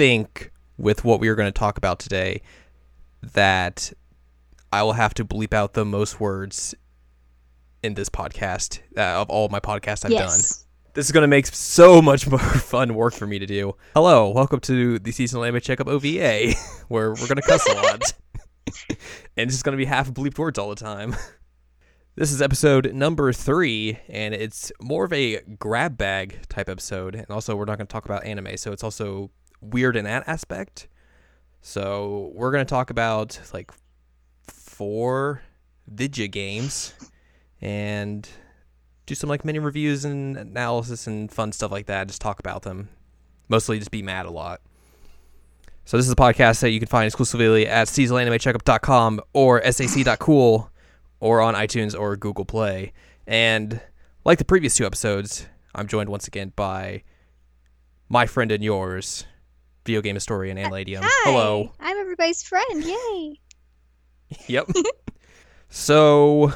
think with what we are going to talk about today that I will have to bleep out the most words in this podcast uh, of all my podcasts I've yes. done? This is going to make so much more fun work for me to do. Hello, welcome to the seasonal anime checkup OVA, where we're going to cuss a lot, and it's just going to be half bleeped words all the time. This is episode number three, and it's more of a grab bag type episode. And also, we're not going to talk about anime, so it's also weird in that aspect. So, we're to talk about like four video games and do some like mini reviews and analysis and fun stuff like that. Just talk about them. Mostly just be mad a lot. So, this is a podcast that you can find exclusively at seasonalanimecheckup.com or sac.cool or on iTunes or Google Play. And like the previous two episodes, I'm joined once again by my friend and yours, video game historian and uh, Ladyem. Hi. Hello. I'm everybody's friend. Yay. Yep. so,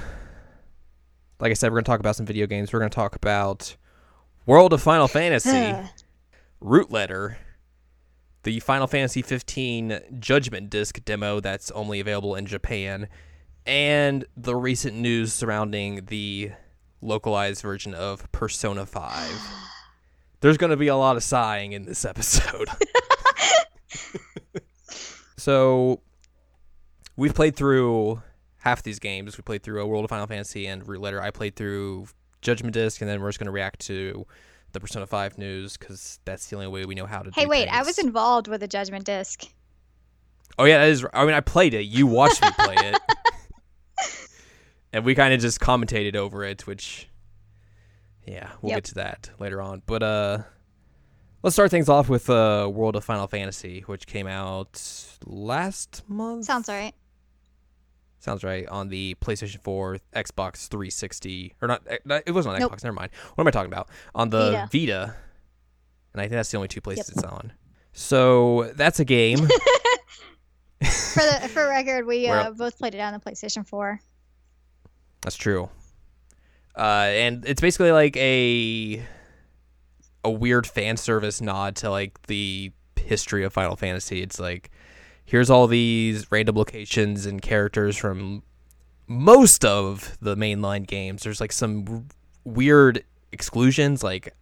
like I said, we're going to talk about some video games. We're going to talk about World of Final Fantasy, Root Letter, the Final Fantasy 15 Judgment Disc demo that's only available in Japan, and the recent news surrounding the localized version of Persona 5. There's going to be a lot of sighing in this episode. so, we've played through half these games. We played through a World of Final Fantasy and Root Letter. I played through Judgment Disc, and then we're just going to react to the Persona 5 news because that's the only way we know how to. Hey, wait. I was involved with the Judgment Disc. Oh yeah, that is. I mean, I played it. You watched me play it, and we kind of just commentated over it. Which, yeah, we'll Yep. get to that later on. But uh, let's start things off with uh, World of Final Fantasy, which came out last month. Sounds right. Sounds right on the PlayStation 4, Xbox 360, or not? eh, It wasn't on Nope. Xbox. Never mind. What am I talking about? On the Vita. Vita, and I think that's the only two places it's on. So that's a game. For the for record, we uh, both played it on the PlayStation 4. That's true. Uh, and it's basically like a a weird fan service nod to like the history of Final Fantasy. It's like here's all these random locations and characters from most of the mainline games. There's like some w- weird exclusions. Like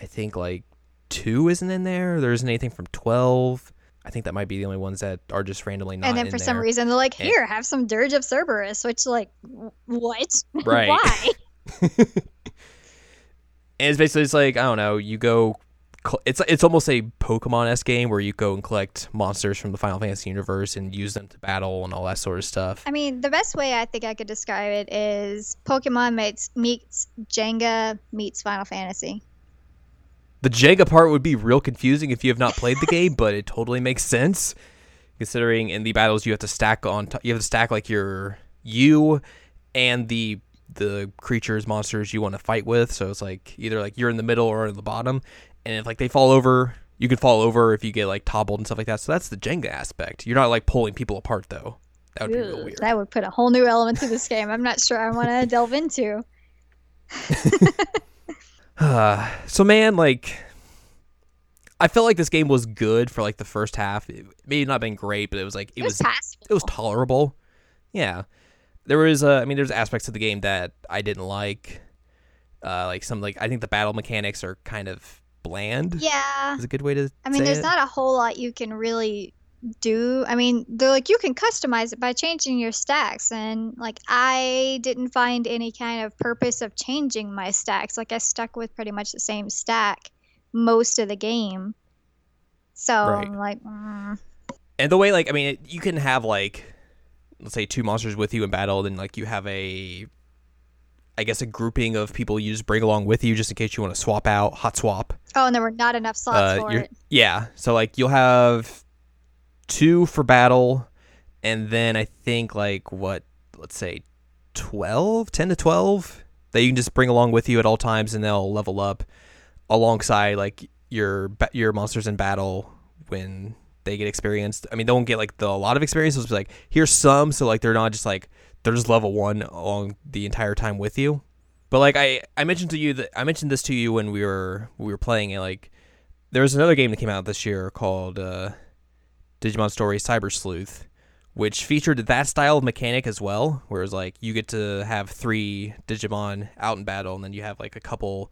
I think like two isn't in there. There isn't anything from twelve. I think that might be the only ones that are just randomly not and then for some there. reason, they're like, And- here, have some Dirge of Cerberus, which, like, what? Right. Why? and it's basically it's like I don't know. You go, it's it's almost a Pokemon s game where you go and collect monsters from the Final Fantasy universe and use them to battle and all that sort of stuff. I mean, the best way I think I could describe it is Pokemon meets, meets Jenga meets Final Fantasy. The Jenga part would be real confusing if you have not played the game, but it totally makes sense considering in the battles you have to stack on. T- you have to stack like your you and the the creatures monsters you want to fight with. So it's like either like you're in the middle or in the bottom, and if like they fall over, you can fall over if you get like toppled and stuff like that. So that's the Jenga aspect. You're not like pulling people apart though. That would be real weird. That would put a whole new element to this game. I'm not sure I want to delve into. Uh, so man, like, I felt like this game was good for like the first half. It may not been great, but it was like it, It was, was it was tolerable. Yeah, there was. Uh, I mean, there's aspects of the game that I didn't like. Uh, like some like I think the battle mechanics are kind of bland. Yeah. is a good way to. I mean, there's it. not a whole lot you can really do. I mean, they're like you can customize it by changing your stacks, and like I didn't find any kind of purpose of changing my stacks. Like I stuck with pretty much the same stack most of the game. So Right. I'm like, mm, and the way like I mean, it, you can have like, let's say two monsters with you in battle, then like you have a. I guess a grouping of people you just bring along with you just in case you want to swap out, hot swap. oh, and there were not enough slots uh, for it. Yeah, so like you'll have two for battle, and then I think like what let's say 12, 10 to twelve that you can just bring along with you at all times, and they'll level up alongside like your your monsters in battle when they get experienced. I mean, they won't get like the a lot of experience. It's like here's some, so like they're not just like they're just level one along the entire time with you. But like I, I mentioned to you that I mentioned this to you when we were we were playing it. Like there was another game that came out this year called uh, Digimon Story Cyber Sleuth, which featured that style of mechanic as well, where whereas like you get to have three Digimon out in battle, and then you have like a couple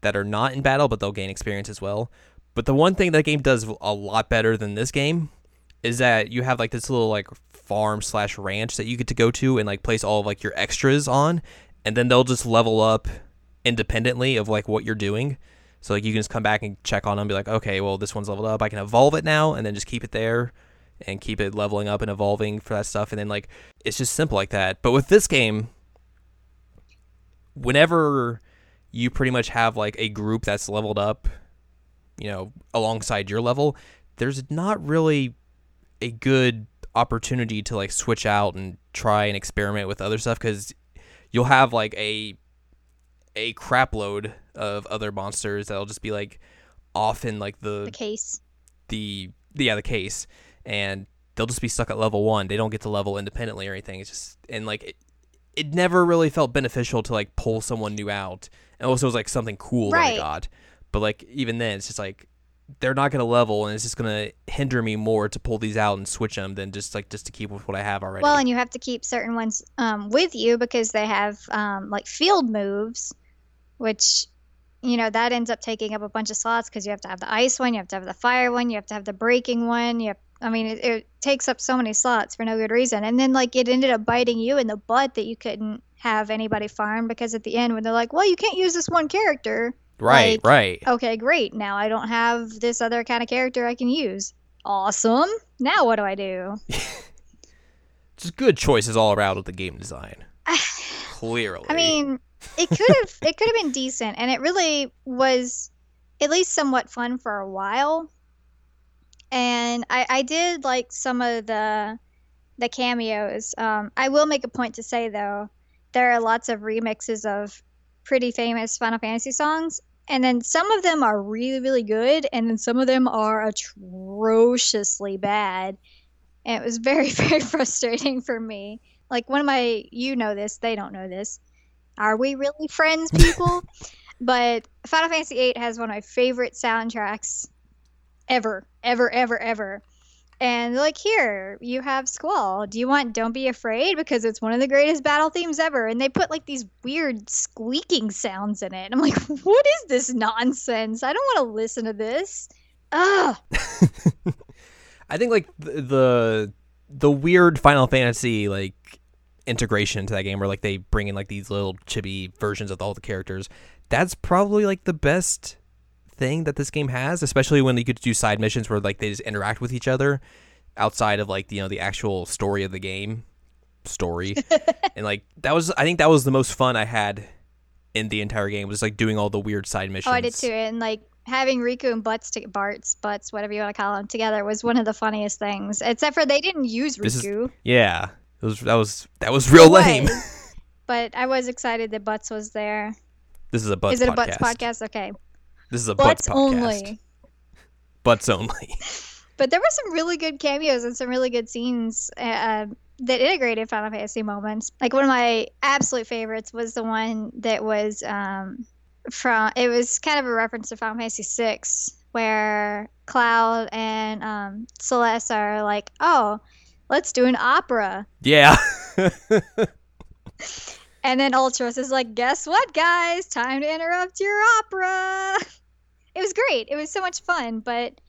that are not in battle, but they'll gain experience as well. But the one thing that game does a lot better than this game is that you have like this little like farm slash ranch that you get to go to and like place all of like your extras on, and then they'll just level up independently of like what you're doing. So like you can just come back and check on them, and be like, okay, well this one's leveled up, I can evolve it now, and then just keep it there and keep it leveling up and evolving for that stuff, and then like it's just simple like that. But with this game, whenever you pretty much have like a group that's leveled up, you know, alongside your level, there's not really a good opportunity to like switch out and try and experiment with other stuff because you'll have like a a crap load of other monsters that'll just be like off in like the The case. the yeah the case and they'll just be stuck at level one. They don't get to level independently or anything. It's just and like it, it never really felt beneficial to like pull someone new out and also it was like something cool that i got but like even then it's just like they're not going to level and it's just going to hinder me more to pull these out and switch them than just like just to keep with what i have already Well, and you have to keep certain ones um, with you because they have um, like field moves, which you know that ends up taking up a bunch of slots because you have to have the ice one, you have to have the fire one, you have to have the breaking one. You have, I mean, it, it takes up so many slots for no good reason. And then like it ended up biting you in the butt that you couldn't have anybody farm because at the end when they're like, well, you can't use this one character. Right like- right Okay, great. Now I don't have this other kind of character I can use. Awesome. Now what do I do? just good choices all around with the game design clearly I mean, it could have it could have been decent, and it really was at least somewhat fun for a while. And I, I did like some of the the cameos. Um, I will make a point to say though, there are lots of remixes of pretty famous Final Fantasy songs, and then some of them are really really good, and then some of them are atrociously bad. And it was very very frustrating for me. Like one of my, you know this, they don't know this. Are we really friends, people? but Final Fantasy VIII has one of my favorite soundtracks ever, ever, ever, ever. And like, here, you have Squall. Do you want Don't Be Afraid? Because it's one of the greatest battle themes ever. And they put like these weird squeaking sounds in it. I'm like, what is this nonsense? I don't want to listen to this. Ugh. I think like the, the the weird Final Fantasy like integration into that game where like they bring in like these little chibi versions of all the characters. That's probably like the best thing that this game has, especially when you could do side missions where like they just interact with each other outside of like you know the actual story of the game story. and like that was I think that was the most fun I had in the entire game was like doing all the weird side missions. Oh, I did too. And like having Rikku and Butts, to, Bart's, Butts, whatever you want to call them, together was one of the funniest things. Except for they didn't use This is- Rikku. Yeah. It was that was that was real lame. but I was excited that Butts was there. This is a Butts Is it a. Butts podcast? Okay. This is a Butts Butts, only. Butts only. But there were some really good cameos and some really good scenes uh, that integrated Final Fantasy moments. Like one of my absolute favorites was the one that was um, from. It was kind of a reference to Final Fantasy VI, where Cloud and um, Celes are like, "Oh, let's do an opera," yeah. and then Ultros is like, "Guess what, guys? Time to interrupt your opera." It was great. It was so much fun, but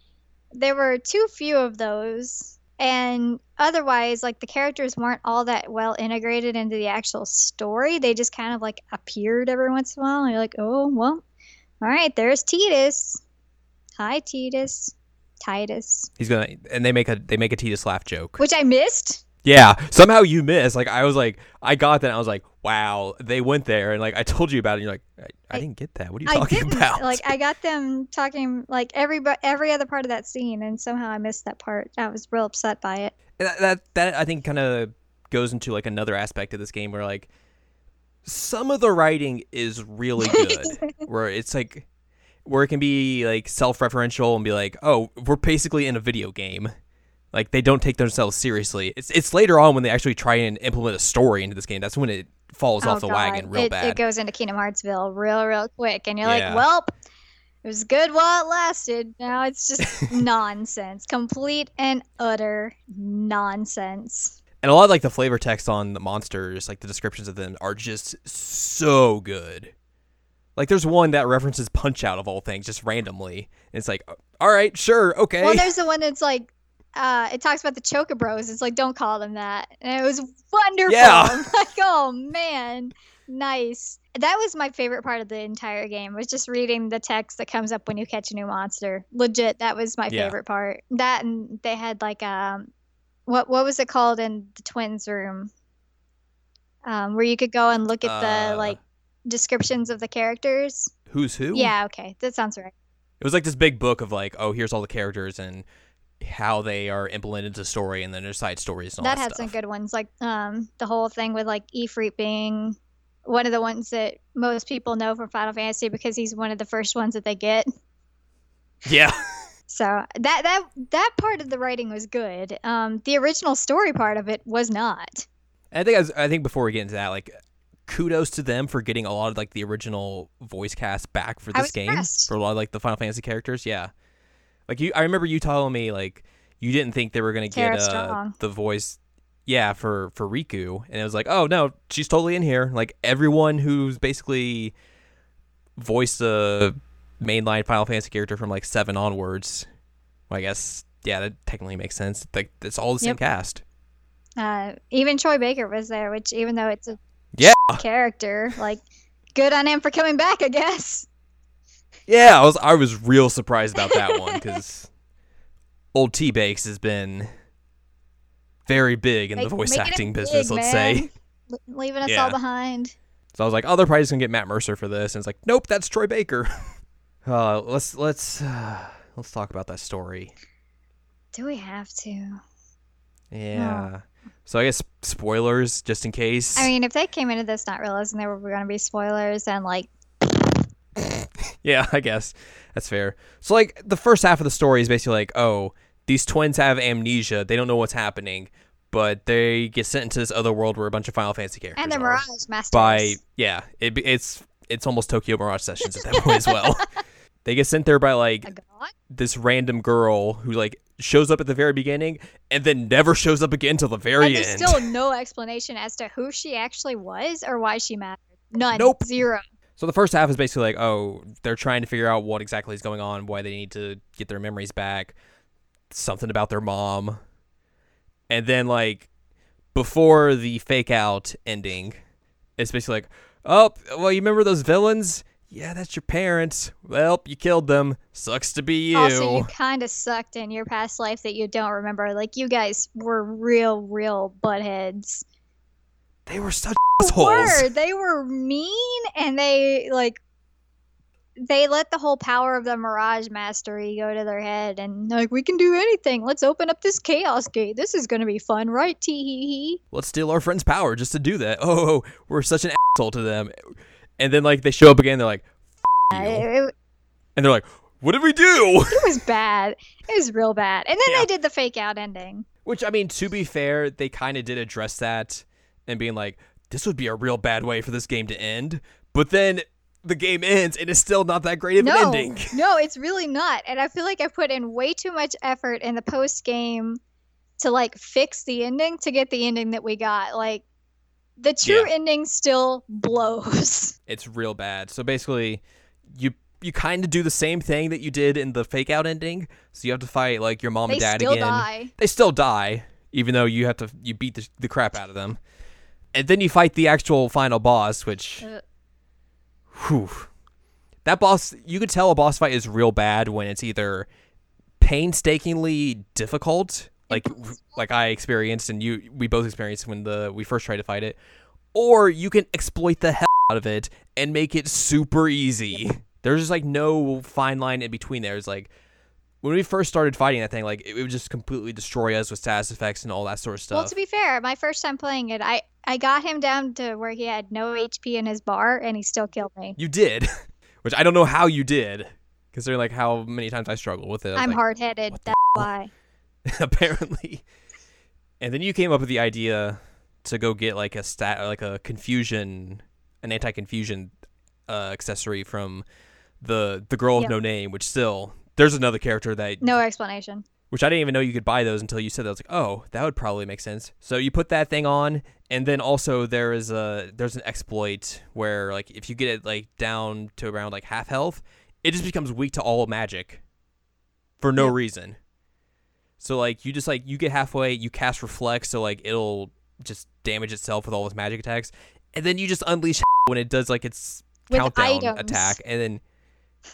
there were too few of those. And otherwise, like the characters weren't all that well integrated into the actual story. They just kind of like appeared every once in a while. And you're like, oh, well, all right, there's Tidus. Hi, Tidus. Tidus. He's gonna and they make a they make a Tidus laugh joke. Which I missed. Yeah. Somehow you miss. Like I was like I got that and I was like, wow, they went there and like I told you about it and you're like, I, I I- didn't get that. What are you I talking about? Like, I got them talking like every, every other part of that scene, and somehow I missed that part. I was real upset by it. That, that that I think kind of goes into like another aspect of this game where like some of the writing is really good where it's like where it can be like self-referential and be like oh we're basically in a video game like they don't take themselves seriously it's it's later on when they actually try and implement a story into this game that's when it falls Oh, off the wagon real it, bad It goes into Kingdom Heartsville real, real quick, and you're Yeah. like, "Well, It was good while it lasted. Now it's just nonsense. Complete and utter nonsense. And a lot of like the flavor text on the monsters, like the descriptions of them, are just so good. Like there's one that references Punch Out of all things, just randomly. And it's like, all right, sure, okay. Well, there's the one that's like, uh, it talks about the Chocobros. It's like, don't call them that. And it was wonderful. Yeah. I'm like, oh man, nice. That was my favorite part of the entire game. Was just reading the text that comes up when you catch a new monster. Legit, that was my Yeah. favorite part. That and they had like um, what what was it called in the twins room? Um, where you could go and look at the Uh, like descriptions of the characters. Who's who? Yeah, okay, that sounds right. It was like this big book of like, oh, here's all the characters and how they are implemented into story and then there's side stories and all that that, had stuff. some good ones like um the whole thing with like Ifrit being one of the ones that most people know from Final Fantasy because he's one of the first ones that they get. Yeah. So that that that part of the writing was good. Um, the original story part of it was not. I think I, was, I think before we get into that, like kudos to them for getting a lot of like the original voice cast back for this game impressed. for a lot of like the Final Fantasy characters. Yeah, like you, I remember you telling me like you didn't think they were gonna Tara get uh, the voice. Yeah, for for Rikku, and it was like, oh no, she's totally in here. Like everyone who's basically voiced a mainline Final Fantasy character from like seven onwards. Well, I guess yeah, that technically makes sense. Like it's all the same Yep. cast. Uh, even Troy Baker was there, which even though it's a Yeah. character, like good on him for coming back, I guess. Yeah, I was I was real surprised about that one because old T Bakes has been very big in the voice making it acting big, business. Let's man. say. Le- leaving us Yeah. all behind. So I was like, oh, they're probably just gonna get Matt Mercer for this, and it's like, nope, that's Troy Baker. uh, let's let's uh, let's talk about that story. Do we have to? Yeah. So I guess spoilers, just in case. I mean, if they came into this not realizing there were going to be spoilers and like Yeah, I guess that's fair. So like the first half of the story is basically like, oh, these twins have amnesia. They don't know what's happening, but they get sent into this other world where a bunch of Final Fantasy characters and the. Mirage Masters. by yeah, it, it's it's almost Tokyo Mirage Sessions at that point as well. They get sent there by like this random girl who like shows up at the very beginning and then never shows up again till the very And there's end. still no explanation as to who she actually was or why she mattered. None. Nope. Zero. So the first half is basically like, oh, they're trying to figure out what exactly is going on, why they need to get their memories back, something about their mom. And then like before the fake out ending, it's basically like, oh, well, you remember those villains? Yeah, that's your parents. Well, you killed them. Sucks to be you. Also, you kind of sucked in your past life that you don't remember. Like you guys were real, real buttheads. They were such They assholes. were. They were mean, and they like they let the whole power of the Mirage Mastery go to their head, and like we can do anything. Let's open up this Chaos Gate. This is gonna be fun, right? Tee hee hee. Let's steal our friend's power just to do that. Oh, oh, oh, we're such an asshole to them. And then like they show up again, they're like, you. It, it- and they're like, what did we do? it was bad. It was real bad. And then Yeah. they did the fake out ending. Which I mean, to be fair, they kind of did address that and being like, this would be a real bad way for this game to end. But then the game ends and it's still not that great of no, an ending. no, it's really not. And I feel like I put in way too much effort in the post game to like fix the ending to get the ending that we got. Like the true Yeah. ending still blows. It's real bad. So basically, you you kind of do the same thing that you did in the fake out ending. So you have to fight like your mom they and dad still again. die. They still die, even though you have to you beat the, the crap out of them. And then you fight the actual final boss, which Uh, Whew. That boss, you could tell a boss fight is real bad when it's either painstakingly difficult, like like I experienced and you we both experienced when the we first tried to fight it, or you can exploit the hell out of it and make it super easy. There's just like no fine line in between there. It's like when we first started fighting that thing, like it, would just completely destroy us with status effects and all that sort of stuff. Well, to be fair, my first time playing it, I I got him down to where he had no HP in his bar, and he still killed me. you did, which I don't know how you did, considering like how many times I struggle with it. I'm like, hard headed. That's why. apparently. And then you came up with the idea to go get like a stat, like a confusion, an anti-confusion uh, accessory from the the girl Yep. of no name, which still there's another character that No explanation. which I didn't even know you could buy those until you said that. I was like, oh, that would probably make sense. So you put that thing on, and then also there is a there's an exploit where like if you get it like down to around like half health, it just becomes weak to all magic for no reason. So like you just like you get halfway, you cast reflect, so like it'll just damage itself with all its magic attacks, and then you just unleash when it does like its With countdown items. attack, and then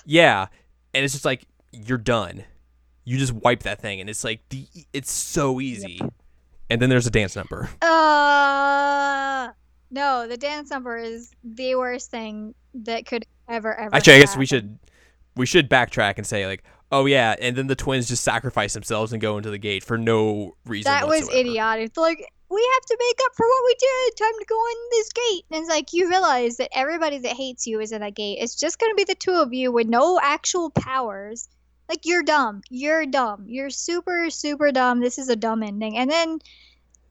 yeah, and it's just like you're done. You just wipe that thing, and it's like the it's so easy. And then there's a dance number. Uh, no, the dance number is the worst thing that could ever ever. Actually, I guess we should we should backtrack and say like, oh yeah, and then the twins just sacrifice themselves and go into the gate for no reason. That was idiotic. Like, we have to make up for what we did. Time to go in this gate. And it's like, you realize that everybody that hates you is in that gate. It's just going to be the two of you with no actual powers. Like, you're dumb. You're dumb. You're super, super dumb. This is a dumb ending. And then,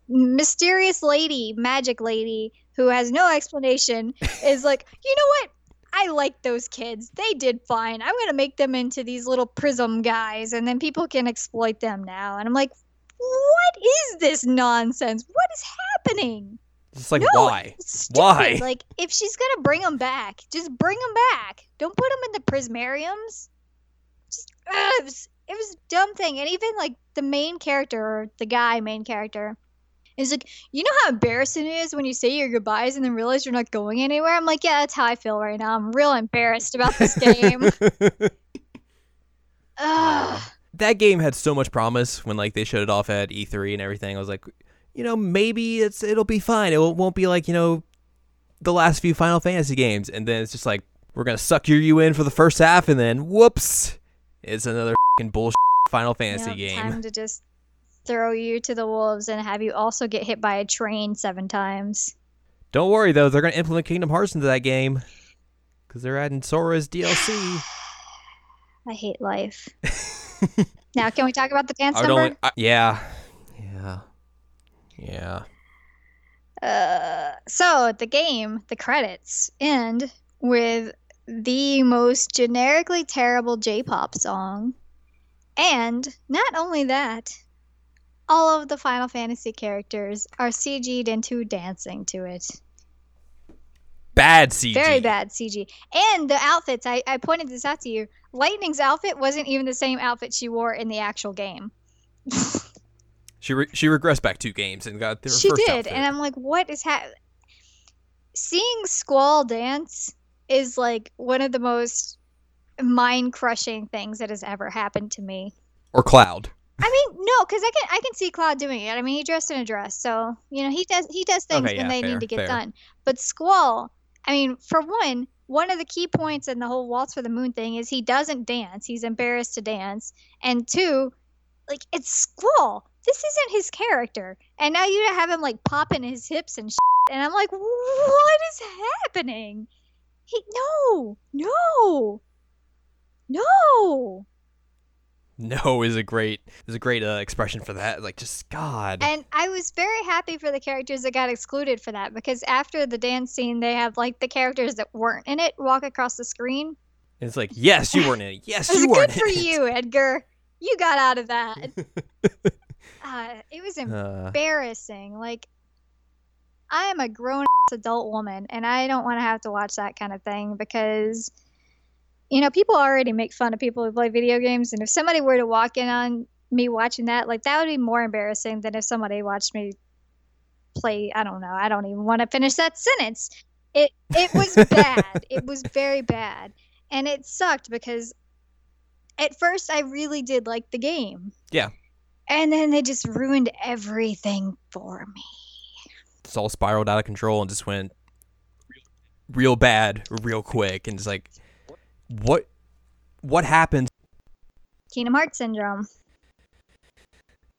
mysterious lady, magic lady, who has no explanation, is like, you know what? I like those kids. They did fine. I'm going to make them into these little prism guys, and then people can exploit them now. And I'm like, what is this nonsense? What is happening? It's like No, why? It's. Why? Like, if she's gonna bring them back, just bring them back. Don't put them in the prismariums. Ugh, it was it was a dumb thing. And even like the main character, or the guy main character, is like, you know how embarrassing it is when you say your goodbyes and then realize you're not going anywhere. I'm like, yeah, that's how I feel right now. I'm real embarrassed about this game. Ugh. that game had so much promise when like they showed it off at E3 and everything. I was like, you know, maybe it's it'll be fine. It won't won't be like you know the last few Final Fantasy games, and then it's just like we're gonna suck your you in for the first half, and then whoops, it's another fing bullshit Final Fantasy game. Time to just throw you to the wolves and have you also get hit by a train seven times. Don't worry though, they're gonna implement Kingdom Hearts into that game because they're adding Sora's DLC. I hate life. now, can we talk about the dance I number? I, yeah, yeah, yeah. Uh, so the game, the credits end with the most generically terrible J-pop song, and not only that, all of the Final Fantasy characters are CG'd into dancing to it. Bad CG. Very bad CG. And the outfits, I, I pointed this out to you. Lightning's outfit wasn't even the same outfit she wore in the actual game. She re- she regressed back two games and got their she first did, outfit. and I'm like, what is happening? Seeing Squall dance is like one of the most mind crushing things that has ever happened to me. or Cloud. I mean, no, because I can I can see Cloud doing it. I mean, he dressed in a dress, so you know he does he does things Okay, when yeah, they fair, need to get fair. done. But Squall, I mean, for one, one of the key points in the whole waltz for the moon thing is he doesn't dance. He's embarrassed to dance, and two, like it's Squall. This isn't his character, and now you have him like popping his hips and shit, and I'm like, what is happening? He no, no, no. No is a great is a great uh, expression for that. Like just God. And I was very happy for the characters that got excluded for that because after the dance scene, they have like the characters that weren't in it walk across the screen. And it's like yes, you weren't in it. Yes, you weren't good for you, Edgar. You got out of that. uh, it was Uh, embarrassing. Like, I am a grown adult woman, and I don't want to have to watch that kind of thing because, you know, people already make fun of people who play video games, and if somebody were to walk in on me watching that, like that would be more embarrassing than if somebody watched me play. I don't know. I don't even want to finish that sentence. It it was bad. it was very bad, and it sucked because at first I really did like the game. Yeah. And then they just ruined everything for me. It's all spiraled out of control and just went real bad real quick and it's like what what happened Kingdom Hearts syndrome.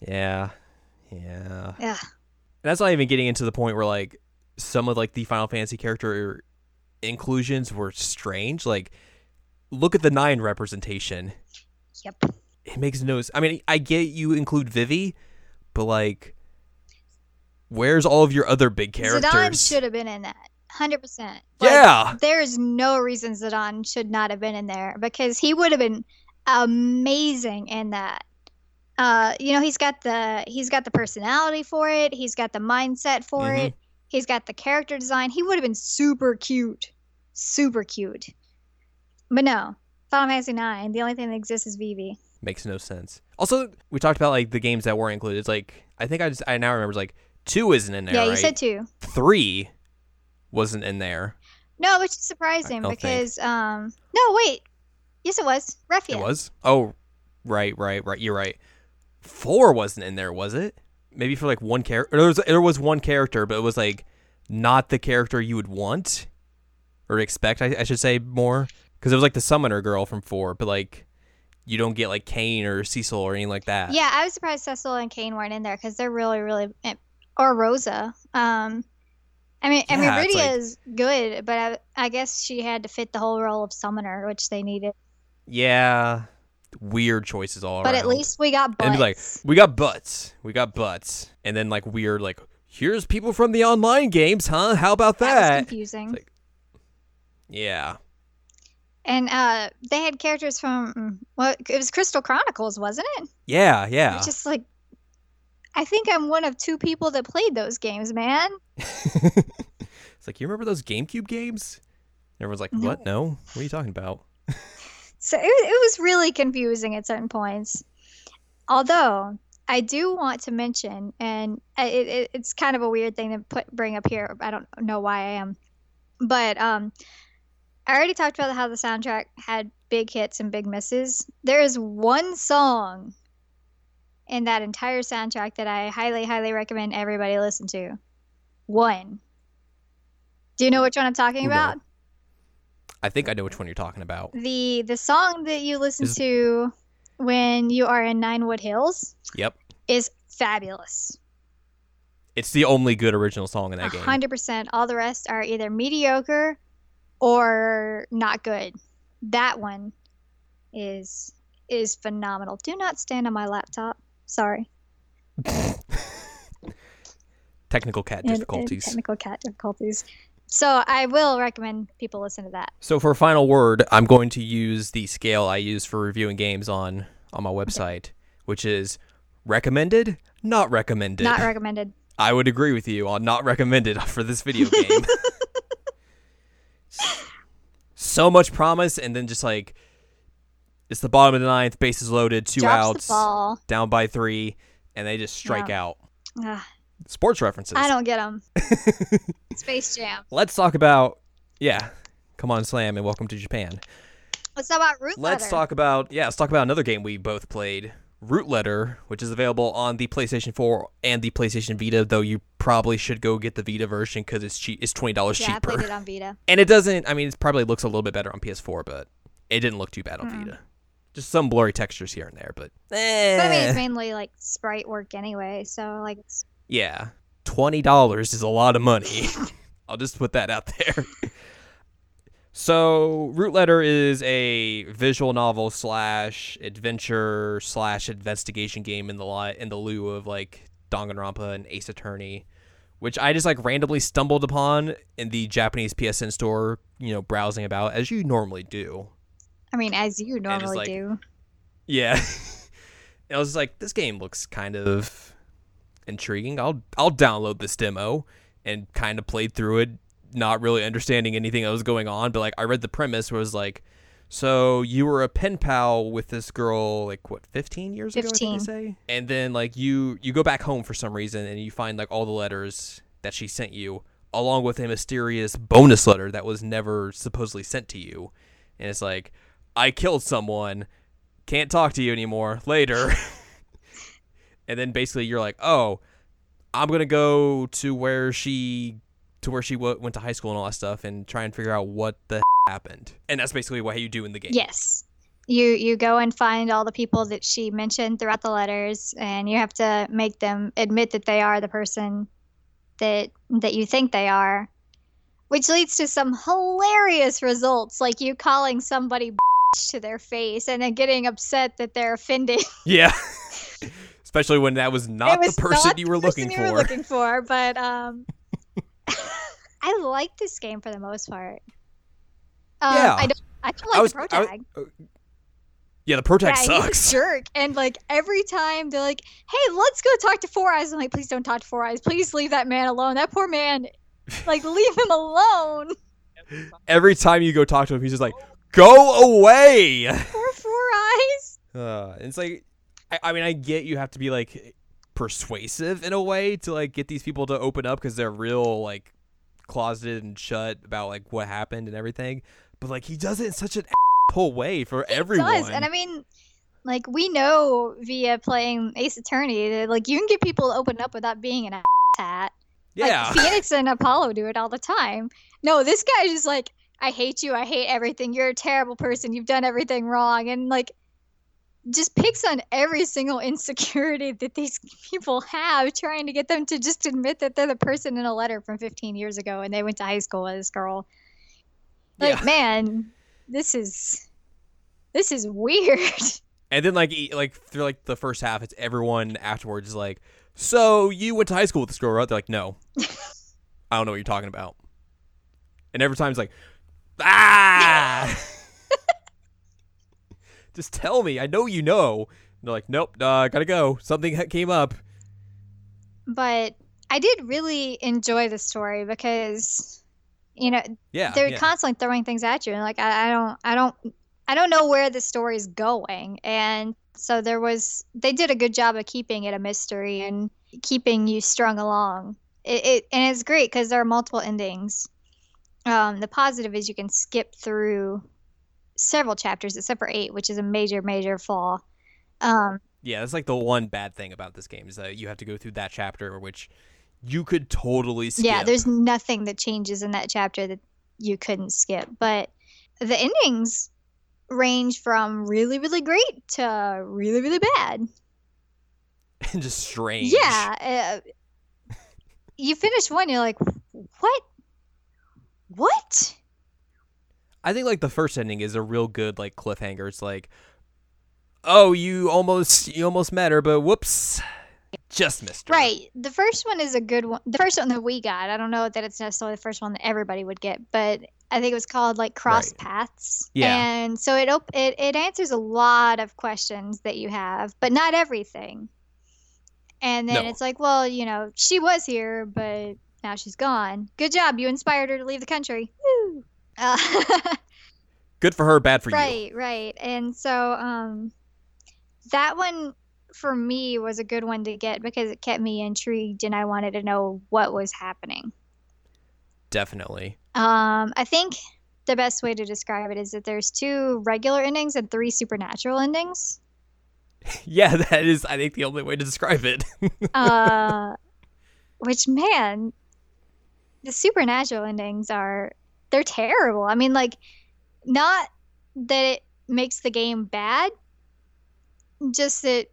yeah yeah Yeah. That's not even getting into the point where like some of like the Final Fantasy character inclusions were strange. Like, look at the nine representation. Yep. It makes no. i mean, I get you include Vivi, but like, where's all of your other big characters? Zidane should have been in that. hundred percent. Yeah. there is no reason Zidane should not have been in there because he would have been amazing in that. Uh, you know, he's got the he's got the personality for it. He's got the mindset for Mhm. it. He's got the character design. He would have been super cute, super cute. But no, Final Fantasy Nine. The only thing that exists is Vivi. Makes no sense. Also, we talked about like the games that weren't included. It's like I think I just I now remember it's like two isn't in there. yeah, you right? said two. three wasn't in there. No, which is surprising don't think. because um no wait. Yes it was. Refia. It was. Oh, right, right, right. You're right. Four wasn't in there, was it? Maybe for like one character. There was there was one character, but it was like not the character you would want or expect. I, I should say more because it was like the summoner girl from four, but like you don't get like Kain or Cecil or anything like that. Yeah, I was surprised Cecil and Kain weren't in there because they're really, really, eh, or Rosa. Um, I mean, I mean, Yeah, Rydia like- is good, but I, I guess she had to fit the whole role of summoner, which they needed. Yeah. Weird choices all But around. at least we got butts. and like, we got butts, we got butts, and then like weird like here's people from the online games, huh? How about that that? confusing. Like- yeah. and uh, they had characters from mm, well, it was Crystal Chronicles, wasn't it? Yeah, yeah. It's just like, I think I'm one of two people that played those games, man. it's like you remember those GameCube games? Everyone's like, No. "What? No. What are you talking about?" So it, it was really confusing at certain points. Although I do want to mention, and it, it, it's kind of a weird thing to put bring up here. I don't know why I am, but um, I already talked about how the soundtrack had big hits and big misses. There is one song in that entire soundtrack that I highly, highly recommend everybody listen to. One. Do you know which one I'm talking no. about? I think I know which one you're talking about. the the song that you listen Is- to when you are in Nine Wood Hills Yep. is fabulous. It's the only good original song in that game. hundred percent. All the rest are either mediocre or not good. That one is is phenomenal. Do not stand on my laptop. Sorry. Technical cat difficulties. technical cat difficulties. So I will recommend people listen to that. So for a final word, I'm going to use the scale I use for reviewing games on on my website, which is recommended, not recommended. Not recommended. I would agree with you on not recommended for this video game. so much promise, and then just like it's the bottom of the ninth, bases loaded, two Drops outs, down by three, and they just strike out. Ugh, Sports references. I don't get them. Space Jam. Let's talk about yeah. Come on, Slam, and welcome to Japan. Let's talk about Root Let's Letter. talk about yeah. Let's talk about another game we both played, Root Letter, which is available on the PlayStation 4 and the PlayStation Vita. Though you probably should go get the Vita version because it's cheap. It's twenty dollars Yeah, I cheaper, played it on Vita. and it doesn't. I mean, it probably looks a little bit better on PS4, but it didn't look too bad on Mm. Vita. Just some blurry textures here and there, but But I mean, eh. it's mainly like sprite work anyway. So like, it's, yeah, twenty dollars is a lot of money. I'll just put that out there. So, Root Letter is a visual novel slash adventure slash investigation game in the li- in the lieu of like Danganronpa and Ace Attorney, which I just like randomly stumbled upon in the Japanese PSN store, you know, browsing about as you normally do. I mean, as you normally like- do. Yeah. I was like, this game looks kind of intriguing. I'll I'll download this demo and kind of played through it, not really understanding anything that was going on, but like I read the premise where it was like so you were a pen pal with this girl like what 15 years ago I think 15. say and then like you you go back home for some reason and you find like all the letters that she sent you along with a mysterious bonus letter that was never supposedly sent to you and it's like I killed someone can't talk to you anymore later. And then basically you're like oh i'm gonna go to where she to where she w- went to high school and all that stuff and try and figure out what the happened. And that's basically what you do in the game. Yes. You you go and find all the people that she mentioned throughout the letters, and you have to make them admit that they are the person that that you think they are, which leads to some hilarious results, like you calling somebody to their face and then getting upset that they're offended. yeah especially when that was not was the person not you were person looking you for were looking for, but um, I like this game for the most part. Um, Yeah. I don't. I don't like I was, the I was- protag. uh, yeah, the protag yeah, he's a sucks. jerk. And like every time they're like, "Hey, let's go talk to Four Eyes," I'm like, "Please don't talk to Four Eyes. Please leave that man alone. That poor man. Like, leave him alone. Every time you go talk to him, he's just like, "Go away." Poor Four Eyes." Uh, it's like, I, I mean, I get you have to be like persuasive in a way to like get these people to open up because they're real like closeted and shut about like what happened and everything. But like he does it in such an asshole way for everyone. does, and I mean, like we know via playing Ace Attorney that like you can get people to open up without being an ass hat. yeah, Like Phoenix and Apollo do it all the time. No, this guy is just like, I hate you. I hate everything. You're a terrible person. You've done everything wrong, and like, just picks on every single insecurity that these people have, trying to get them to just admit that they're the person in a letter from 15 years ago and they went to high school with this girl. Like, Yeah. man, this is this is weird. and then like like through like the first half, it's everyone afterwards is like, "So you went to high school with this girl, right?" They're like, "No, I don't know what you're talking about." And every time it's like, "Ah." Just tell me. I know you know. And they're like, nope, uh, gotta go. Something came up. but I did really enjoy the story because, you know, Yeah, they're yeah. constantly throwing things at you and like I, I don't i don't i don't know where the story's going and so there was they did a good job of keeping it a mystery and keeping you strung along it, it and it's great because there are multiple endings um, the positive is you can skip through several chapters except for eight which is a major major flaw um, yeah, that's like the one bad thing about this game is that you have to go through that chapter, which you could totally skip. Yeah, there's nothing that changes in that chapter that you couldn't skip. But the endings range from really, really great to really, really bad. And just strange. Yeah. Uh, you finish one, you're like, what? What? I think like the first ending is a real good like cliffhanger. It's like, oh, you almost you almost met her, but whoops, just missed her. Right. The first one is a good one. The first one that we got, I don't know that it's necessarily the first one that everybody would get, but I think it was called like Cross Right. Paths. Yeah. And so it, op- it it answers a lot of questions that you have, but not everything. And then No. it's like, well, you know, she was here, but now she's gone. Good job. You inspired her to leave the country. Woo. Uh, Good for her, bad for you. right, right. And so um that one for me was a good one to get because it kept me intrigued and I wanted to know what was happening. Definitely. Um I think the best way to describe it is that there's two regular endings and three supernatural endings. Yeah, that is I think the only way to describe it. Uh which man the supernatural endings are they're terrible. I mean like not that it makes the game bad just that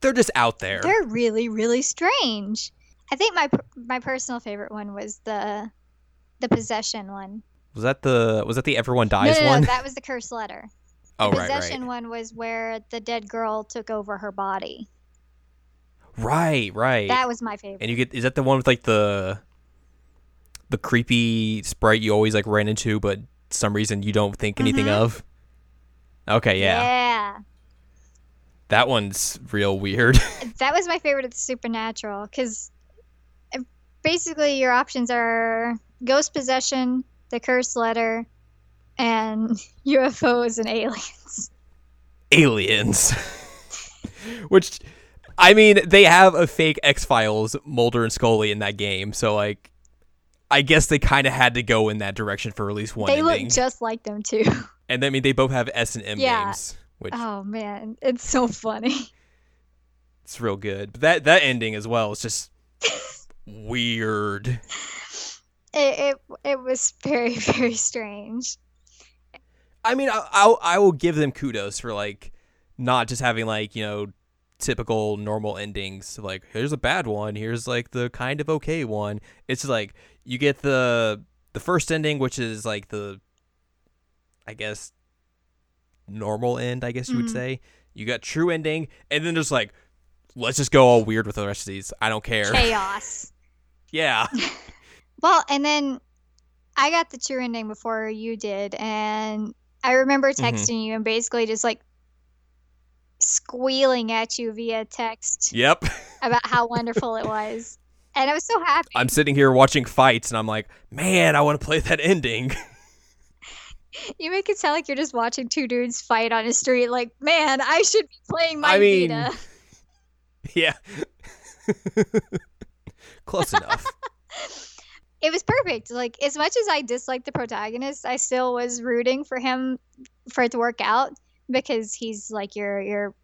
They're just out there. They're really, really strange. I think my my personal favorite one was the the possession one. Was that the was that the everyone dies no, no, one? that was the curse letter. oh the right, possession right. one was where the dead girl took over her body. Right, right. That was my favorite. and you get is that the one with like the the creepy sprite you always like ran into but some reason you don't think anything Mhm. of? Okay, yeah. yeah. That one's real weird. That was my favorite of the supernatural because basically your options are ghost possession, the curse letter, and UFOs and aliens. Aliens. Which I mean, they have a fake X-Files Mulder and Scully in that game, so like I guess they kind of had to go in that direction for at least one they ending. look just like them too. and I mean, they both have S and M Yeah. games, which Oh man, it's so funny. it's real good. But that that ending as well is just weird. It, it it was very very strange. I mean, I, I'll I will give them kudos for like not just having like you know typical normal endings. Like here's a bad one, here's like the kind of okay one. It's like you get the the first ending, which is like the I guess normal end. I guess you would Mhm. say you got true ending, and then just like let's just go all weird with the rest of these. I don't care. Chaos. Yeah. Well, and then I got the true ending before you did, and I remember Mm-hmm. texting you and basically just like squealing at you via text Yep. about how wonderful it was. And I was so happy. I'm sitting here watching fights and I'm like, man, I want to play that ending. You make it sound like you're just watching two dudes fight on a street. Like, man, I should be playing my I mean- Vita. yeah. Close enough. It was perfect. Like, as much as I disliked the protagonist, I still was rooting for him for it to work out because he's like your your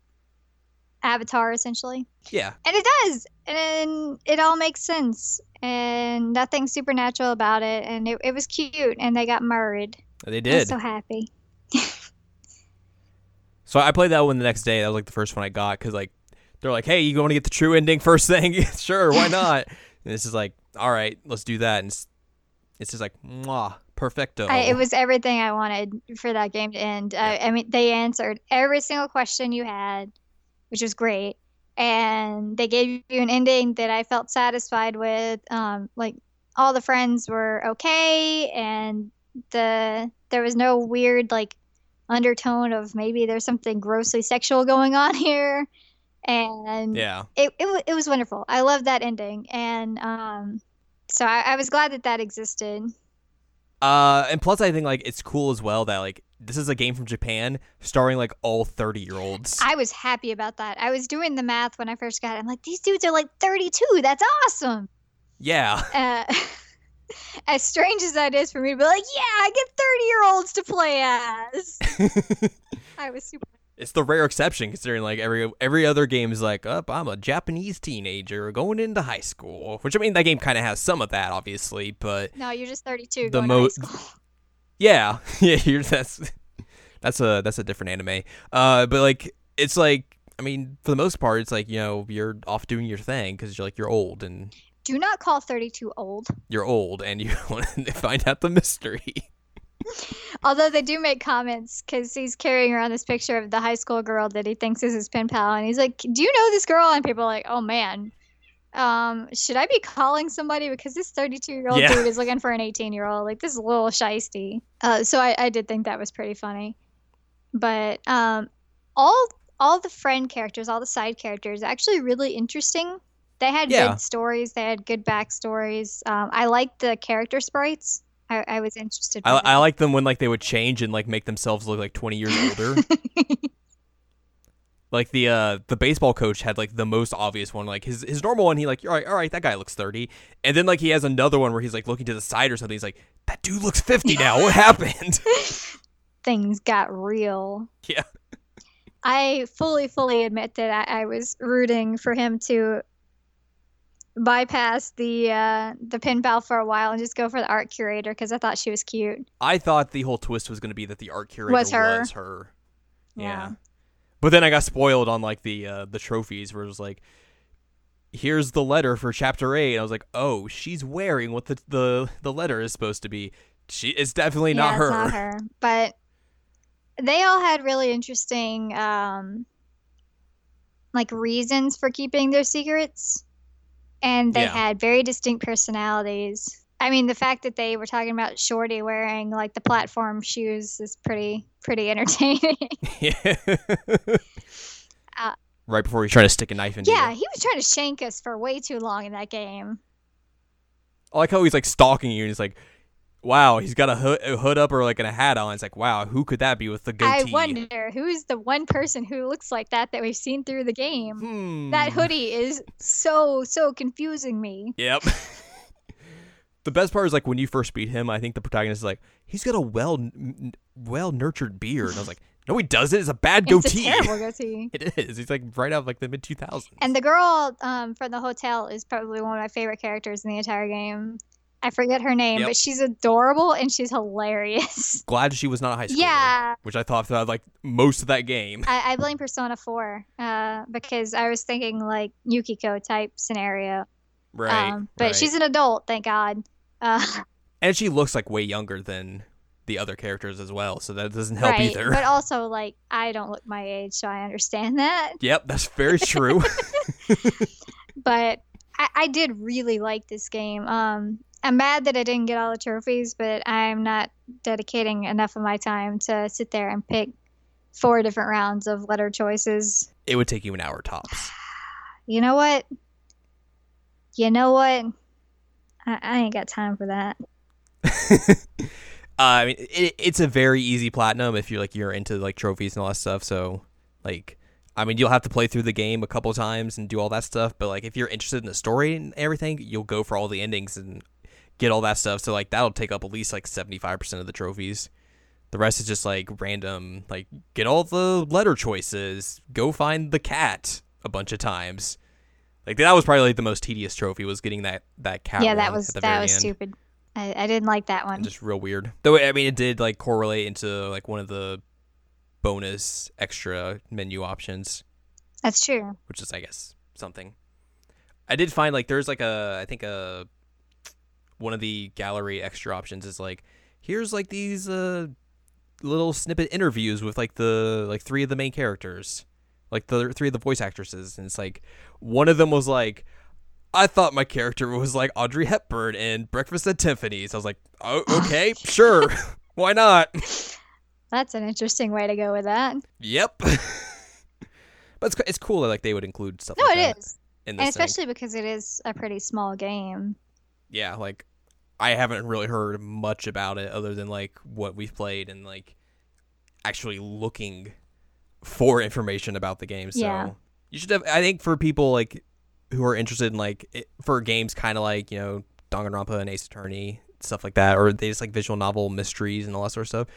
avatar essentially. Yeah. And it does. And it all makes sense. And nothing supernatural about it. And it, it was cute. And they got married. They I was did. so happy. So I played that one the next day. That was like the first one I got because like they're like, "Hey, you going to get the true ending first thing? sure, why not?" and it's just like, "All right, let's do that." And it's, it's just like, "Mwah, perfecto." I, it was everything I wanted for that game to end. I, I mean, they answered every single question you had, which was great. And they gave you an ending that I felt satisfied with. Um, like all the friends were okay, and the there was no weird like undertone of maybe there's something grossly sexual going on here. And yeah, it, it, it was wonderful. I love that ending. And um, so I, I was glad that that existed. Uh, and plus I think like it's cool as well that like this is a game from Japan starring like all thirty year olds. I was happy about that. I was doing the math when I first got it. I'm like, these dudes are like 32. That's awesome. Yeah, Uh, as strange as that is for me to be like, yeah, I get 30 year olds to play as. I was super. It's the rare exception considering like every every other game is like, "Up, I'm a Japanese teenager going into high school," which I mean that game kind of has some of that obviously, but No, you're just 32 The going mo- to high school. Yeah, yeah, you're, that's that's a that's a different anime. Uh, but like it's like I mean, for the most part, it's like you know you're off doing your thing because you're like you're old and Do not call 32 old. you're old and you want to find out the mystery. Although they do make comments because he's carrying around this picture of the high school girl that he thinks is his pen pal, and he's like, "Do you know this girl?" And people are like, "Oh man, um, should I be calling somebody because this 32 year old Yeah. dude is looking for an 18 year old? Like this is a little shisty." Uh, so I, I did think that was pretty funny, but um, all all the friend characters, all the side characters, actually really interesting. They had Yeah. good stories. They had good backstories. Um, I liked the character sprites. I, I was interested. I, I like them when like they would change and like make themselves look like 20 years older. like the uh the baseball coach had like the most obvious one like his his normal one he like all right all right that guy looks 30 and then like he has another one where he's like looking to the side or something he's like that dude looks 50 now what happened things got real. Yeah. I fully, fully admit that I, I was rooting for him to bypass the uh, the pen pal for a while and just go for the art curator because I thought she was cute. I thought the whole twist was going to be that the art curator Was her. was her. Yeah. Yeah. But then I got spoiled on like the uh, the trophies where it was like here's the letter for chapter 8. I was like, "Oh, she's wearing what the the, the letter is supposed to be." She it's definitely yeah, not her. Not her. But they all had really interesting um, like reasons for keeping their secrets, and they Yeah. had very distinct personalities. I mean, the fact that they were talking about Shorty wearing like the platform shoes is pretty pretty entertaining. Yeah. Uh, right before he's trying to stick a knife in. yeah, you. he was trying to shank us for way too long in that game. I like how he's like stalking you and he's like, "Wow, he's got a hood, a hood up or like a hat on." It's like, "Wow, who could that be with the I goatee?" wonder who's the one person who looks like that that we've seen through the game. Hmm. That hoodie is so so confusing me. Yep. the best part is like when you first beat him, I think the protagonist is like, he's got a well n- well nurtured beard. And I was like, no, he doesn't. It's a bad It's a goatee. terrible goatee. it is. He's like right out of like the mid two thousands. And the girl um, from the hotel is probably one of my favorite characters in the entire game. I forget her name, Yep. but she's adorable and she's hilarious. Glad she was not a high schooler. yeah, Which I thought throughout like most of that game. I, I blame Persona 4 uh, because I was thinking like Yukiko type scenario. Right. um, but right. she's an adult, thank God. Uh, and she looks like way younger than the other characters as well, so that doesn't help right, either. but also like I don't look my age, so I understand that. Yep, that's very true. But I, I did really like this game. Um, I'm mad that I didn't get all the trophies, but I'm not dedicating enough of my time to sit there and pick four different rounds of letter choices. It would take you an hour tops. You know what? You know what? I, I ain't got time for that. uh, I mean, it, it's a very easy platinum if you're like you're into like trophies and all that stuff. So, like, I mean, you'll have to play through the game a couple times and do all that stuff. But like, if you're interested in the story and everything, you'll go for all the endings and get all that stuff. So like, that'll take up at least like seventy five percent of the trophies. The rest is just like random, like get all the letter choices, go find the cat a bunch of times. Like that was probably like the most tedious trophy was getting that that cat. yeah, that was that was end. stupid. I, I didn't like that one. And just real weird. Though I mean, it did like correlate into like one of the bonus extra menu options, That's true. which is I guess something. I did find like there's like a I think a one of the gallery extra options is like here's like these uh little snippet interviews with like the like three of the main characters like the three of the voice actresses and it's like one of them was like I thought my character was like Audrey Hepburn in Breakfast at Tiffany's. I was like, oh, okay, sure. Why not? That's an interesting way to go with that. Yep. but it's, it's cool that like they would include stuff No, like it is, in and thing. especially because it is a pretty small game. yeah, like I haven't really heard much about it other than like what we've played and like actually looking for information about the game. So Yeah. you should have. I think for people like who are interested in like it, for games kind of like you know Danganronpa and Ace Attorney stuff like that, or they just like visual novel mysteries and all that sort of stuff.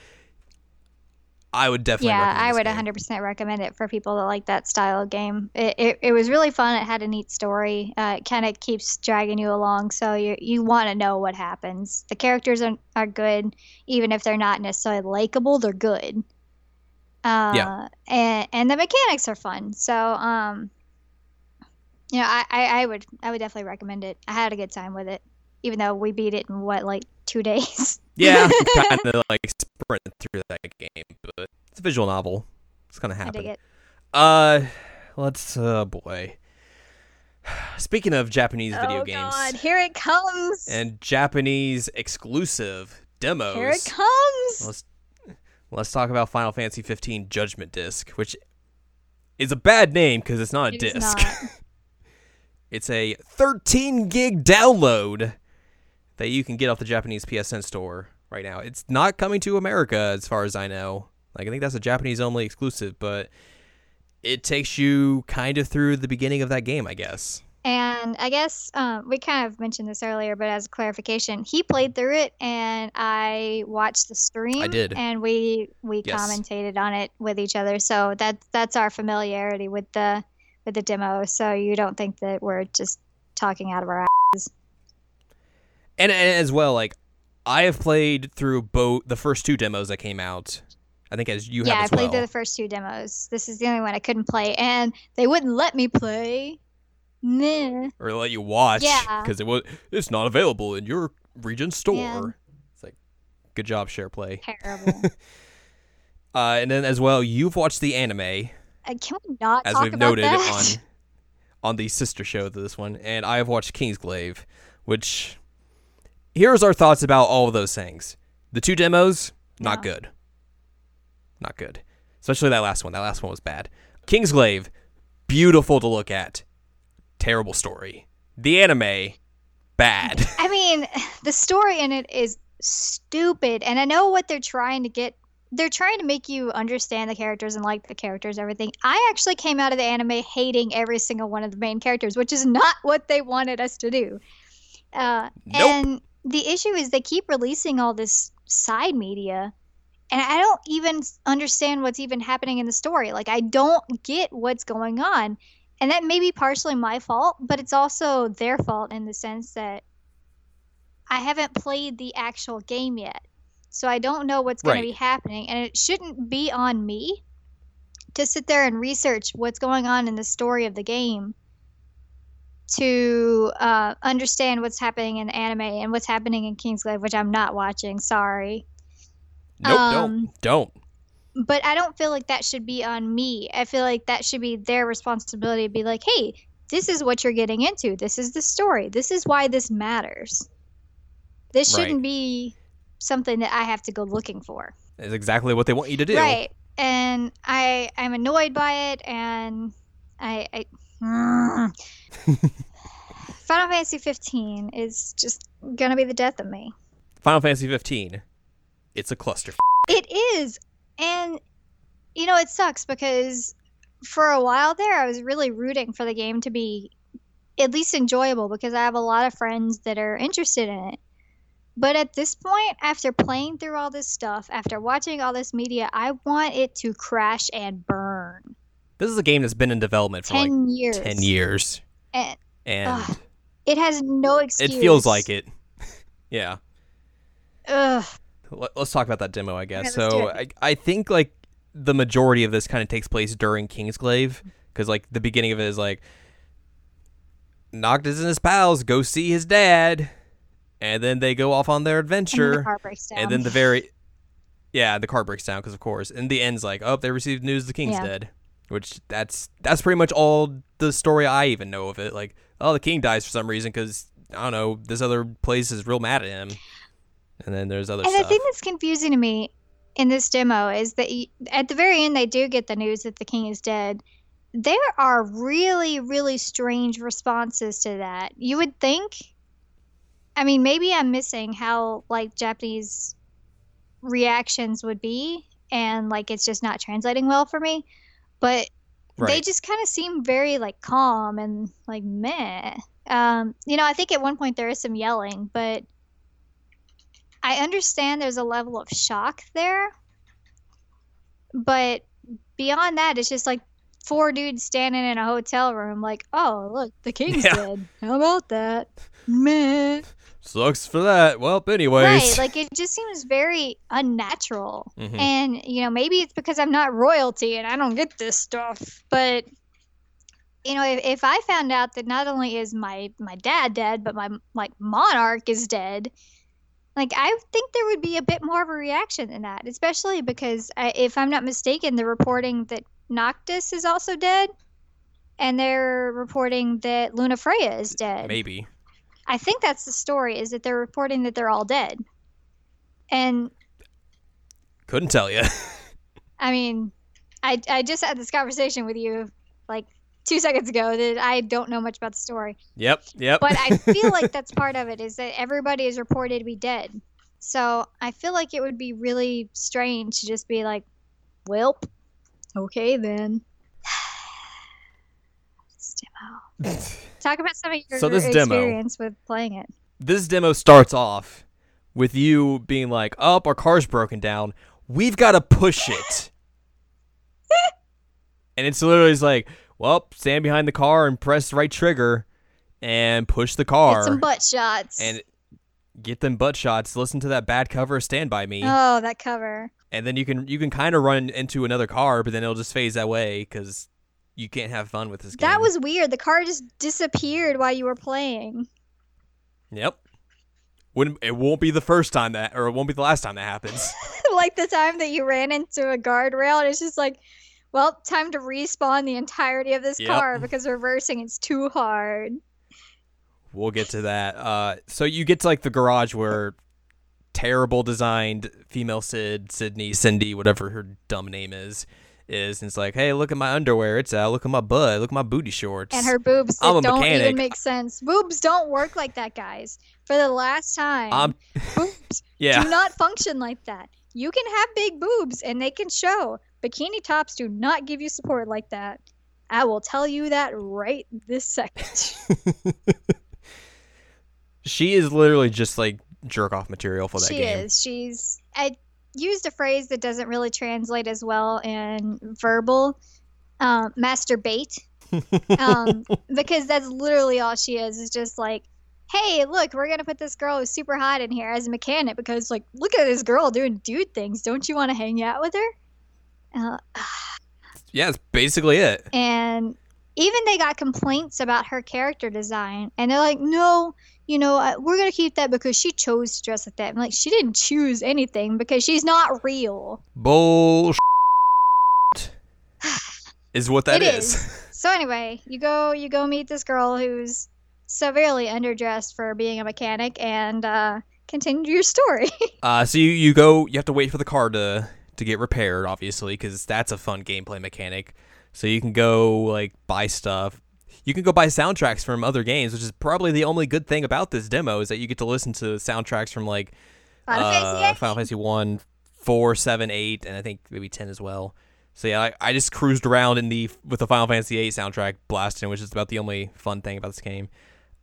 I would definitely. yeah, I would 100% recommend it for people that like that style of game. It, it, it was really fun. It had a neat story. Uh, it kind of keeps dragging you along, so you you want to know what happens. The characters are, are good, even if they're not necessarily likable. They're good. Uh, Yeah. And and the mechanics are fun. So um, you know, I, I, I would I would definitely recommend it. I had a good time with it, even though we beat it in what like two days. Yeah, kind of like sprint through that game, but it's a visual novel. It's gonna I dig happen. it. Uh, let's. Oh boy. Speaking of Japanese video oh games God, here it comes. and Japanese exclusive demos, here it comes. let's let's talk about Final Fantasy 15 Judgment Disc, which is a bad name because it's not a It is disc. not. It's a 13 gig download that you can get off the Japanese PSN store right now. It's not coming to America as far as I know. Like I think that's a Japanese only exclusive, but it takes you kind of through the beginning of that game, I guess. And I guess um, we kind of mentioned this earlier, but as a clarification, he played through it, and I watched the stream. I did. and we we Yes. commentated on it with each other. So that that's our familiarity with the with the demo. So you don't think that we're just talking out of our ass. And, and as well, like I have played through both the first two demos that came out. I think as you have, yeah, have I played well. through the first two demos. This is the only one I couldn't play, and they wouldn't let me play. Nah. or let you watch Yeah. because it was it's not available in your region store. Man. It's like good job, share play. Terrible. Uh, and then as well, you've watched the anime Uh, Can we not as we've noted that? on on the sister show to this one, and I have watched Kingsglaive, which here's our thoughts about all of those things. The two demos, not No. good, not good. Especially that last one. That last one was bad. Kingsglaive, beautiful to look at, terrible story. The anime, bad. I mean, the story in it is stupid, and I know what they're trying to get. They're trying to make you understand the characters and like the characters, everything. I actually came out of the anime hating every single one of the main characters, which is not what they wanted us to do. Uh, Nope. And the issue is they keep releasing all this side media, and I don't even understand what's even happening in the story. Like, I don't get what's going on. And that may be partially my fault, but it's also their fault in the sense that I haven't played the actual game yet. So I don't know what's going Right. to be happening. And it shouldn't be on me to sit there and research what's going on in the story of the game to uh, understand what's happening in anime and what's happening in Kingsglaive, which I'm not watching. Sorry. nope, Um, don't, don't. but I don't feel like that should be on me. I feel like that should be their responsibility to be like, hey, this is what you're getting into. This is the story. This is why this matters. This shouldn't be something that I have to go looking for. Is exactly what they want you to do. Right. And I I'm annoyed by it and I, I Mm. Final Fantasy 15 is just gonna be the death of me. Final Fantasy 15. It's a cluster. It is. And you know, it sucks because for a while there I was really rooting for the game to be at least enjoyable because I have a lot of friends that are interested in it. But at this point, after playing through all this stuff, after watching all this media, I want it to crash and burn. This is a game that's been in development for 10 like years. 10 years. And And Ugh, it has no excuse. it feels like it. yeah. Ugh. Let- Let's talk about that demo, I guess. Okay, so I, I think like the majority of this kind of takes place during Kingsglaive because like the beginning of it is like Noctis and his pals go see his dad, and then they go off on their And then adventure, the car breaks down. and then the very yeah the car breaks down because of course, and the end's like oh they received news the king's Yeah. dead, which that's that's pretty much all the story I even know of it. Like oh the king dies for some reason because I don't know this other place is real mad at him, and then there's other And stuff. the thing that's confusing to me in this demo is that y at the very end, they do get the news that the king is dead. There are really, really strange responses to that. You would think, I mean, maybe I'm missing how like Japanese reactions would be, and like it's just not translating well for me. But they just kind of seem very like calm and like meh. Um, you know, I think at one point there is some yelling, but I understand there's a level of shock there. But beyond that, it's just like four dudes standing in a hotel room, like, oh, look, the king's Yeah. dead. How about that? Meh. Sucks for that. Well, anyways. Right. Like, it just seems very unnatural. Mhm. And, you know, maybe it's because I'm not royalty and I don't get this stuff. But, you know, if, if I found out that not only is my, my dad dead, but my, like, monarch is dead, like, I think there would be a bit more of a reaction than that, especially because, I, if I'm not mistaken, the reporting that Noctis is also dead. And they're reporting that Lunafreya is dead. Maybe. I think that's the story is that they're reporting that they're all dead. And Couldn't tell you. I mean, I I just had this conversation with you like 2 seconds ago that I don't know much about the story. yep. Yep. But I feel like that's part of it is that everybody is reported to be dead. So, I feel like it would be really strange to just be like, "Welp, okay then." This demo. Talk about some of your So this demo- experience with playing it. this demo starts off with you being like, "Oh, our car's broken down. We've got to push it." and it's literally just like, "Well, stand behind the car and press the right trigger and push the car Get some butt shots. and get them butt shots. Listen to that bad cover Stand by Me." Oh, that cover. and then you can you can kind of run into another car, but then it'll just phase that way because you can't have fun with this game. That was weird. The car just disappeared while you were playing. yep. Wouldn't it won't be the first time that, or it won't be the last time that happens. like the time that you ran into a guardrail, and it's just like, well, time to respawn the entirety of this Yep. car because reversing is too hard. we'll get to that. Uh, so you get to like the garage where terrible designed female Cid, Sydney, Cindy, whatever her dumb name is, is, and it's like, hey, look at my underwear. It's out. Look at my butt. Look at my booty shorts. And her boobs I'm a don't mechanic. even make sense. Boobs don't work like that, guys. For the last time, Um, boobs yeah. do not function like that. You can have big boobs and they can show. Bikini tops do not give you support like that. I will tell you that right this second. she is literally just like jerk off material for that she game. is. She's. I used a phrase that doesn't really translate as well in verbal. Um, masturbate. um, because that's literally all she is. Is just like, hey, look, we're gonna put this girl who's super hot in here as a mechanic because, like, look at this girl doing dude things. Don't you want to hang out with her? Uh, Yeah, that's basically it. and even they got complaints about her character design, and they're like, no. You know, uh, we're gonna keep that because she chose to dress like that. I'm like, she didn't choose anything because she's not real. Bull is what that It is. So anyway, you go you go meet this girl who's severely underdressed for being a mechanic and uh, continue your story. Uh, so you, you go, you have to wait for the car to to get repaired, obviously, because that's a fun gameplay mechanic. So you can go like buy stuff. You can go buy soundtracks from other games, which is probably the only good thing about this demo is that you get to listen to soundtracks from like Final uh. Final Fantasy one, four, seven, eight, and I think maybe ten as well. So yeah, I, I just cruised around in the with the Final Fantasy VIII soundtrack blasting, which is about the only fun thing about this game.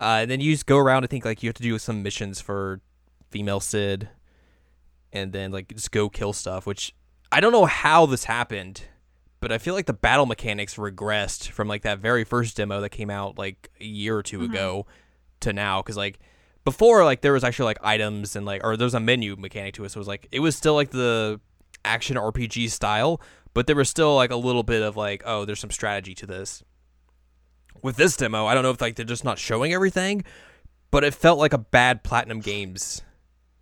Uh, and then you just go around. I think like you have to do some missions for female Cid, and then like just go kill stuff. Which I don't know how this happened, but I feel like the battle mechanics regressed from like that very first demo that came out like a year or 2 Mhm. ago to now. Because like before, like there was actually like items and like or there was a menu mechanic to it. So it was like it was still like the action RPG style, but there was still like a little bit of like oh, there's some strategy to this. With this demo, I don't know if like they're just not showing everything, but it felt like a bad Platinum Games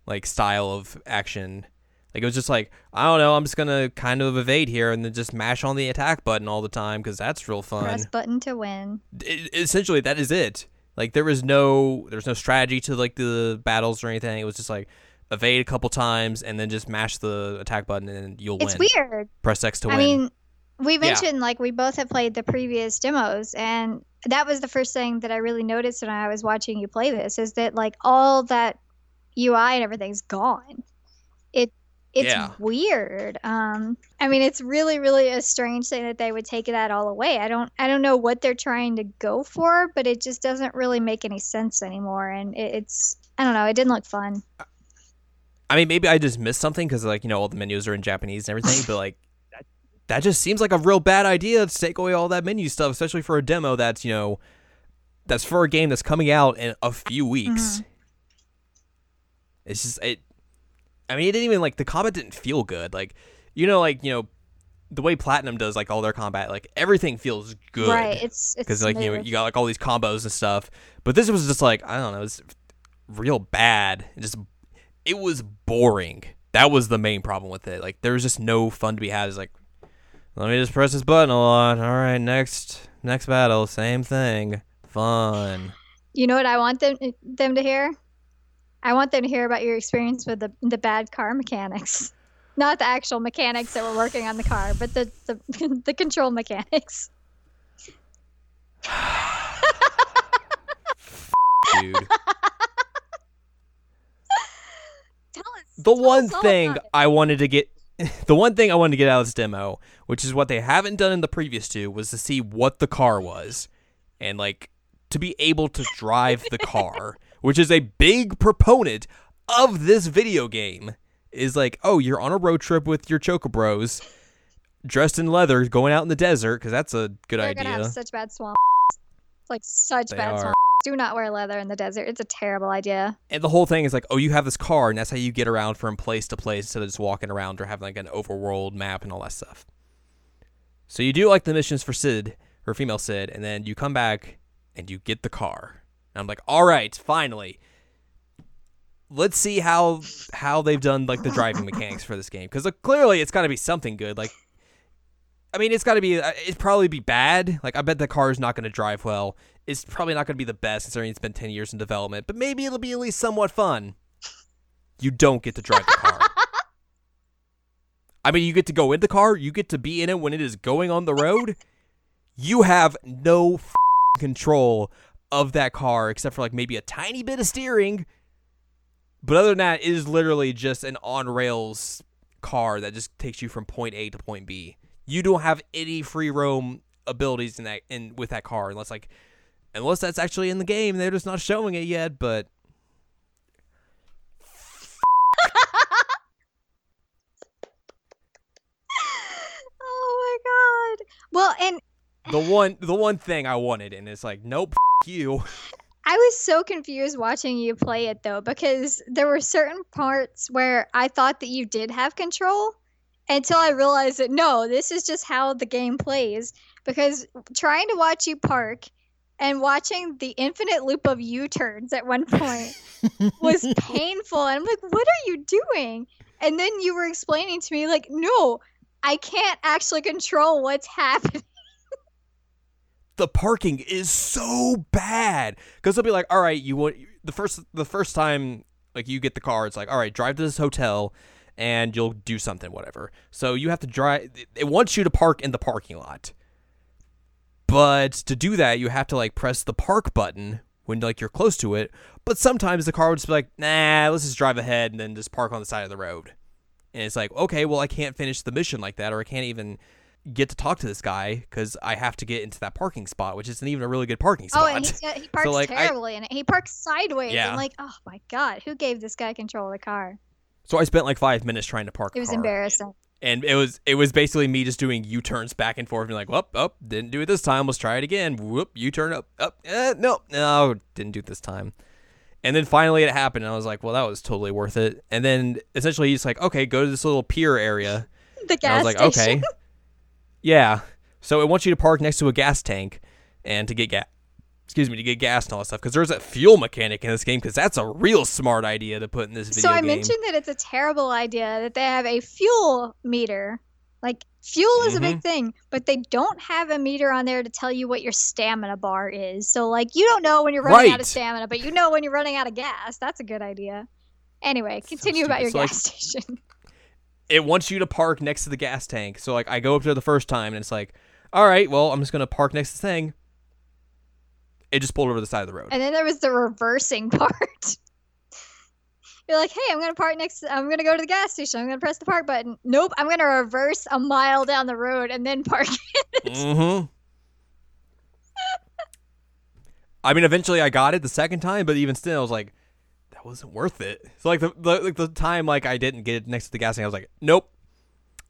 like style of action. Like it was just like I don't know, I'm just gonna kind of evade here and then just mash on the attack button all the time because that's real fun. Press button to win. It- essentially, that is it. Like there was no, there's no strategy to like the battles or anything. It was just like evade a couple times and then just mash the attack button and you'll It's win. It's weird. Press X to win. I mean, we mentioned like we both have played the previous demos, and that was the first thing that I really noticed when I was watching you play this is that like all that UI and everything's gone. It it's Yeah. weird. Um, I mean, it's really, really a strange thing that they would take that all away. I don't, I don't know what they're trying to go for, but it just doesn't really make any sense anymore. And it, it's, I don't know, it didn't look fun. I mean, maybe I just missed something because like you know all the menus are in Japanese and everything, but like that, that just seems like a real bad idea to take away all that menu stuff, especially for a demo that's you know that's for a game that's coming out in a few weeks. It's just it. I mean, it didn't even like the combat didn't feel good. Like you know, like you know the way Platinum does like all their combat, like everything feels good Right? It's it's because like you know you got like all these combos and stuff. But this was just like I don't know, it's real bad. It just it was boring. That was the main problem with it. Like there was just no fun to be had. It's like let me just press this button a lot. All right, next next battle, same thing, fun. You know what I want them them to hear? I want them to hear about your experience with the the bad car mechanics. Not the actual mechanics that were working on the car, but the the, the control mechanics. Dude. Tell us. the one thing. I wanted to get the one thing I wanted to get out of this demo, which is what they haven't done in the previous two, was to see what the car was. And like to be able to drive the car, which is a big proponent of this video game. Is like, oh, you're on a road trip with your chocobros, dressed in leather, going out in the desert, because that's a good They're idea. gonna have such bad swamps, Like such They bad are. swamp. Do not wear leather in the desert. It's a terrible idea. And the whole thing is like, oh, you have this car, and that's how you get around from place to place instead of just walking around or having like an overworld map and all that stuff. So you do like the missions for Cid or female Cid, and then you come back and you get the car. And I'm like, all right, finally. Let's see how how they've done like the driving mechanics for this game because clearly it's got to be something good. Like, I mean, it's got to be uh, it'd probably be bad. Like, I bet the car is not going to drive well. It's probably not going to be the best considering it's been ten years in development. But maybe it'll be at least somewhat fun. You don't get to drive the car. I mean, you get to go in the car. You get to be in it when it is going on the road. You have no control of that car except for like maybe a tiny bit of steering. But other than that, it is literally just an on rails car that just takes you from point A to point B. You don't have any free roam abilities in that in with that car unless like unless that's actually in the game. They're just not showing it yet, but Oh my god. Well, and the one the one thing I wanted and it's like nope you. I was so confused watching you play it though because there were certain parts where I thought that you did have control until I realized that no, this is just how the game plays because trying to watch you park and watching the infinite loop of U-turns at one point was painful and I'm like what are you doing? And then you were explaining to me like no, I can't actually control what's happening. The parking is so bad because they'll be like, all right, you want the first the first time like you get the car, it's like, all right, drive to this hotel and you'll do something, whatever. So you have to drive. It wants you to park in the parking lot, but to do that, you have to like press the park button when like you're close to it. But sometimes the car would just be like, nah, let's just drive ahead and then just park on the side of the road. And it's like, okay, well, I can't finish the mission like that, or I can't even get to talk to this guy because I have to get into that parking spot, which isn't even a really good parking spot. Oh, and he's, he parks like, I- terribly in it. He parks sideways. Yeah. I'm like, oh my god, who gave this guy control of the car? so I spent like five minutes trying to park. It was embarrassing. and it was it was basically me just doing U turns back and forth, and like, whoop, up, didn't do it this time. Let's try it again. Whoop, U turn up, up, eh, no, no, didn't do it this time. And then finally it happened, and I was like, well, that was totally worth it. And then essentially he's like, okay, go to this little pier area. The And I gas was like, station. okay, yeah. So it wants you to park next to a gas tank, and to get gas. Excuse me, to get gas and all that stuff, because there's a fuel mechanic in this game, because that's a real smart idea to put in this video So I game. mentioned that it's a terrible idea that they have a fuel meter. Like fuel is a Mm-hmm. big thing, but they don't have a meter on there to tell you what your stamina bar is. So like you don't know when you're running out of stamina, but you know when you're running out of gas. That's a good idea. Anyway, continue about your. So, like- gas station. It wants you to park next to the gas tank. So like I go up there the first time and it's like, all right, well I'm just gonna park next to the thing. It just pulled over the side of the road. And then there was the reversing part. You're like, hey, I'm gonna park next. I'm gonna go to the gas station. I'm gonna press the park button. Nope, I'm gonna reverse a mile down the road and then park. It. Mm-hmm. I mean, eventually I got it the second time, but even still, I was like, that wasn't worth it. So like the the, like the time like I didn't get it next to the gas tank, I was like, nope,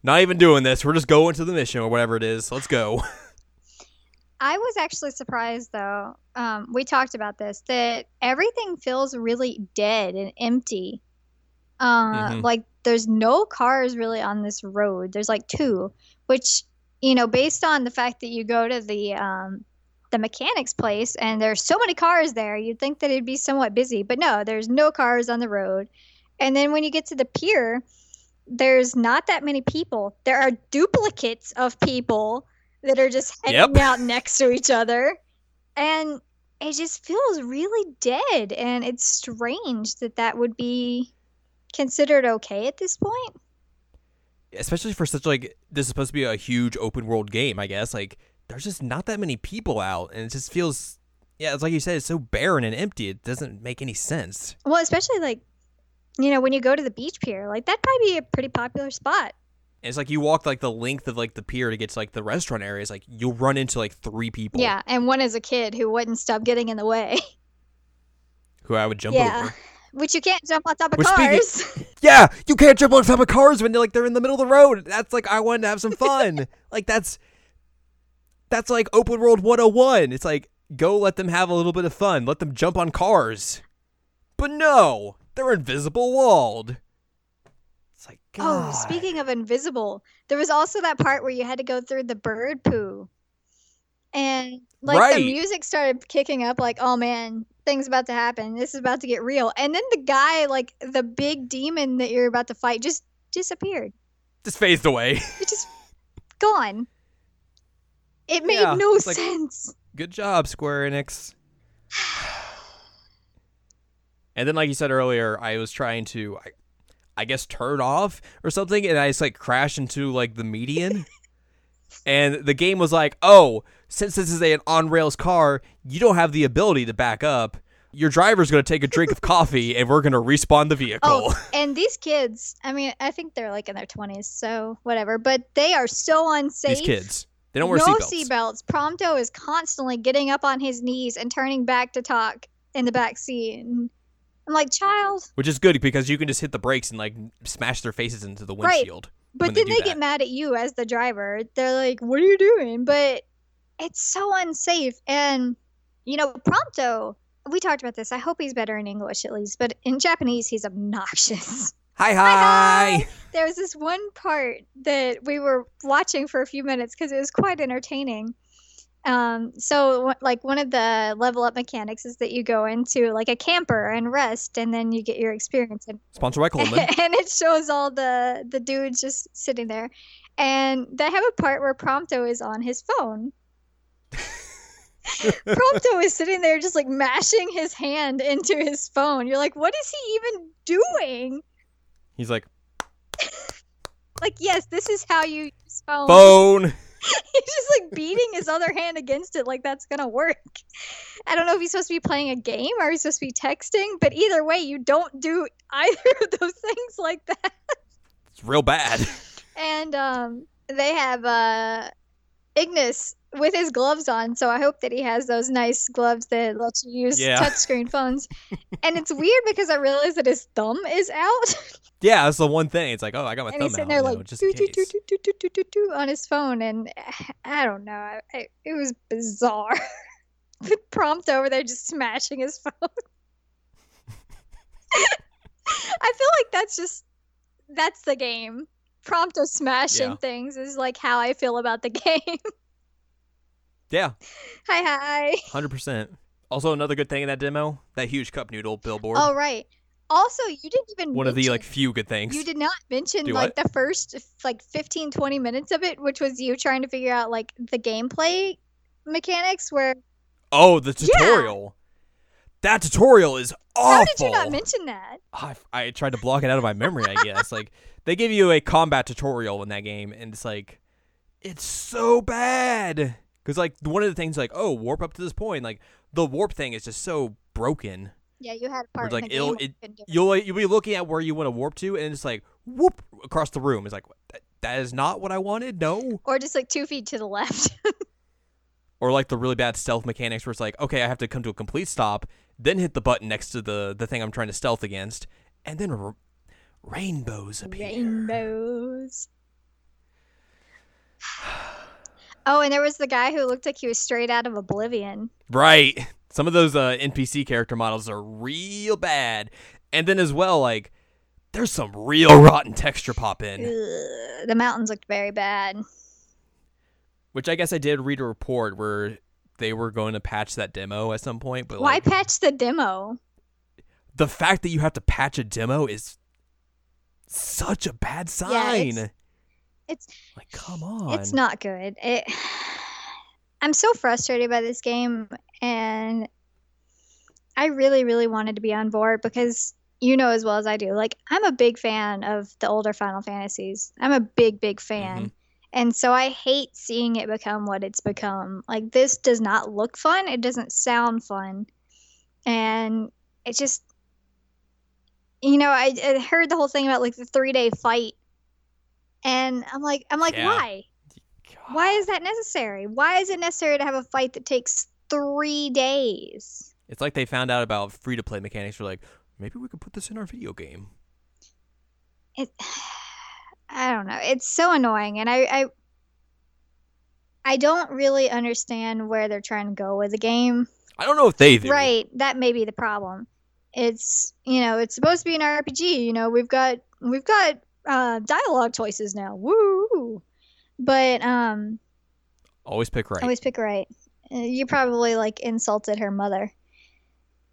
not even doing this. We're just going to the mission or whatever it is. Let's go. I was actually surprised though. Um, we talked about this that everything feels really dead and empty. Uh, Mhm. Like there's no cars really on this road. There's like two, which you know, based on the fact that you go to the um, the mechanic's place and there's so many cars there, you'd think that it'd be somewhat busy. But no, there's no cars on the road. And then when you get to the pier, there's not that many people. There are duplicates of people that are just hanging Yep. out next to each other. And it just feels really dead. And it's strange that that would be considered okay at this point. especially for such like this is supposed to be a huge open world game i guess like there's just not that many people out and it just feels yeah it's like you said it's so barren and empty it doesn't make any sense Well, especially like, you know, when you go to the beach pier, like that'd probably be a pretty popular spot. and it's like you walk like the length of like the pier to get to like the restaurant areas like you'll run into like three people Yeah. And one is a kid who wouldn't stop getting in the way. who i would jump yeah. over Which you can't jump on top of Which speaking- cars. yeah you can't jump on top of cars when they're like they're in the middle of the road that's like i wanted to have some fun like that's that's like open world 101 it's like go let them have a little bit of fun let them jump on cars but no they're invisible walled it's like Oh, speaking of invisible, there was also that part where you had to go through the bird poo. And like Right. the music started kicking up like, "Oh man, things about to happen. This is about to get real." And then the guy, like the big demon that you're about to fight just disappeared. just phased away It just gone. It made Yeah, no like- sense. good job square enix. And then like you said earlier i was trying to I, I guess turn off or something and i just like crashed into like the median. And the game was like oh since this is a, an on rails car you don't have the ability to back up. Your driver's going to take a drink of coffee and we're going to respawn the oh, vehicle. Oh, and these kids, I mean, I think they're like in their 20s, so whatever, but they are so unsafe. these kids they don't wear no seatbelts seatbelts. Prompto is constantly getting up on his knees and turning back to talk in the back seat. And I'm like, child. which is good because you can just hit the brakes and like smash their faces into the windshield. Right. But when they then they, get mad at you as the driver. They're like, what are you doing? But it's so unsafe. And, you know, Prompto, we talked about this. I hope he's better in English at least, but in Japanese, he's obnoxious. hi Hi, hi there was this one part that we were watching for a few minutes because it was quite entertaining. Um, so like one of the level up mechanics is that you go into like a camper and rest, and then you get your experience, and, sponsored by coleman and it shows all the the dudes just sitting there, and they have a part where Prompto is on his phone. Prompto is sitting there just like mashing his hand into his phone. You're like, what is he even doing? He's like, Like, yes, this is how you use phone. phone. he's just like beating his other hand against it like that's gonna work. I don't know if he's supposed to be playing a game or he's supposed to be texting, but either way, you don't do either of those things like that. It's real bad. And um, they have uh, Ignis with his gloves on, so I hope that he has those nice gloves that let you use Yeah. touchscreen phones. and it's weird because I realized that his thumb is out, Yeah, that's the one thing. It's like, oh, I got my and thumb he's sitting out, there like just do, do, do, do, case. doo, doo, doo, doo, doo, doo on his phone, and I don't know, I, I, it was bizarre. Prompto over there just smashing his phone. I feel like that's just that's the game. Prompto smashing Yeah. things is like how I feel about the game. Yeah, hi hi. hundred percent. Also, another good thing in that demo, that huge cup noodle billboard. Oh right. Also, you didn't even one of the like few good things. you did not mention Do like the first like 15 20 minutes of it which was you trying to figure out like the gameplay mechanics where Oh, the Yeah. tutorial. That tutorial is awful. how did you not mention that I, I tried to block it out of my memory, I guess. like they give you a combat tutorial in that game, and it's like it's so bad because like one of the things like oh warp up to this point, like the warp thing is just so broken. yeah you had a part like, in the it'll- it- it, you'll like, you'll be looking at where you want to warp to, and it's like whoop across the room. It's like that, that is not what I wanted. No. or just like two feet to the left Or like the really bad stealth mechanics where it's like okay, I have to come to a complete stop, then hit the button next to the the thing I'm trying to stealth against, and then r- rainbows appear. rainbows oh and there was the guy who looked like he was straight out of oblivion Right. Some of those uh, NPC character models are real bad. And then as well, like, there's some real rotten texture pop in. Ugh, the mountains looked very bad Which I guess I did read a report where they were going to patch that demo at some point. But why like, patch the demo the fact that you have to patch a demo is such a bad sign. it's- it's like, come on. It's not good. It. I'm so frustrated by this game, and I really, really wanted to be on board because you know as well as I do. Like, I'm a big fan of the older Final Fantasies. I'm a big, big fan. Mhm. And so I hate seeing it become what it's become. Like, this does not look fun. It doesn't sound fun. And it just, you know, I, I heard the whole thing about like the three day fight. And I'm like, I'm like, Yeah. why? Why is that necessary? Why is it necessary to have a fight that takes three days? It's like they found out about free to play mechanics. We're like, maybe we could put this in our video game. It, I don't know. It's so annoying, and I, I, I don't really understand where they're trying to go with the game. I don't know if they do. Right, that may be the problem. It's you know, it's supposed to be an RPG. You know, we've got we've got uh, dialogue choices now. Woo! But um, Always pick right. always pick right. Uh, You probably like insulted her mother.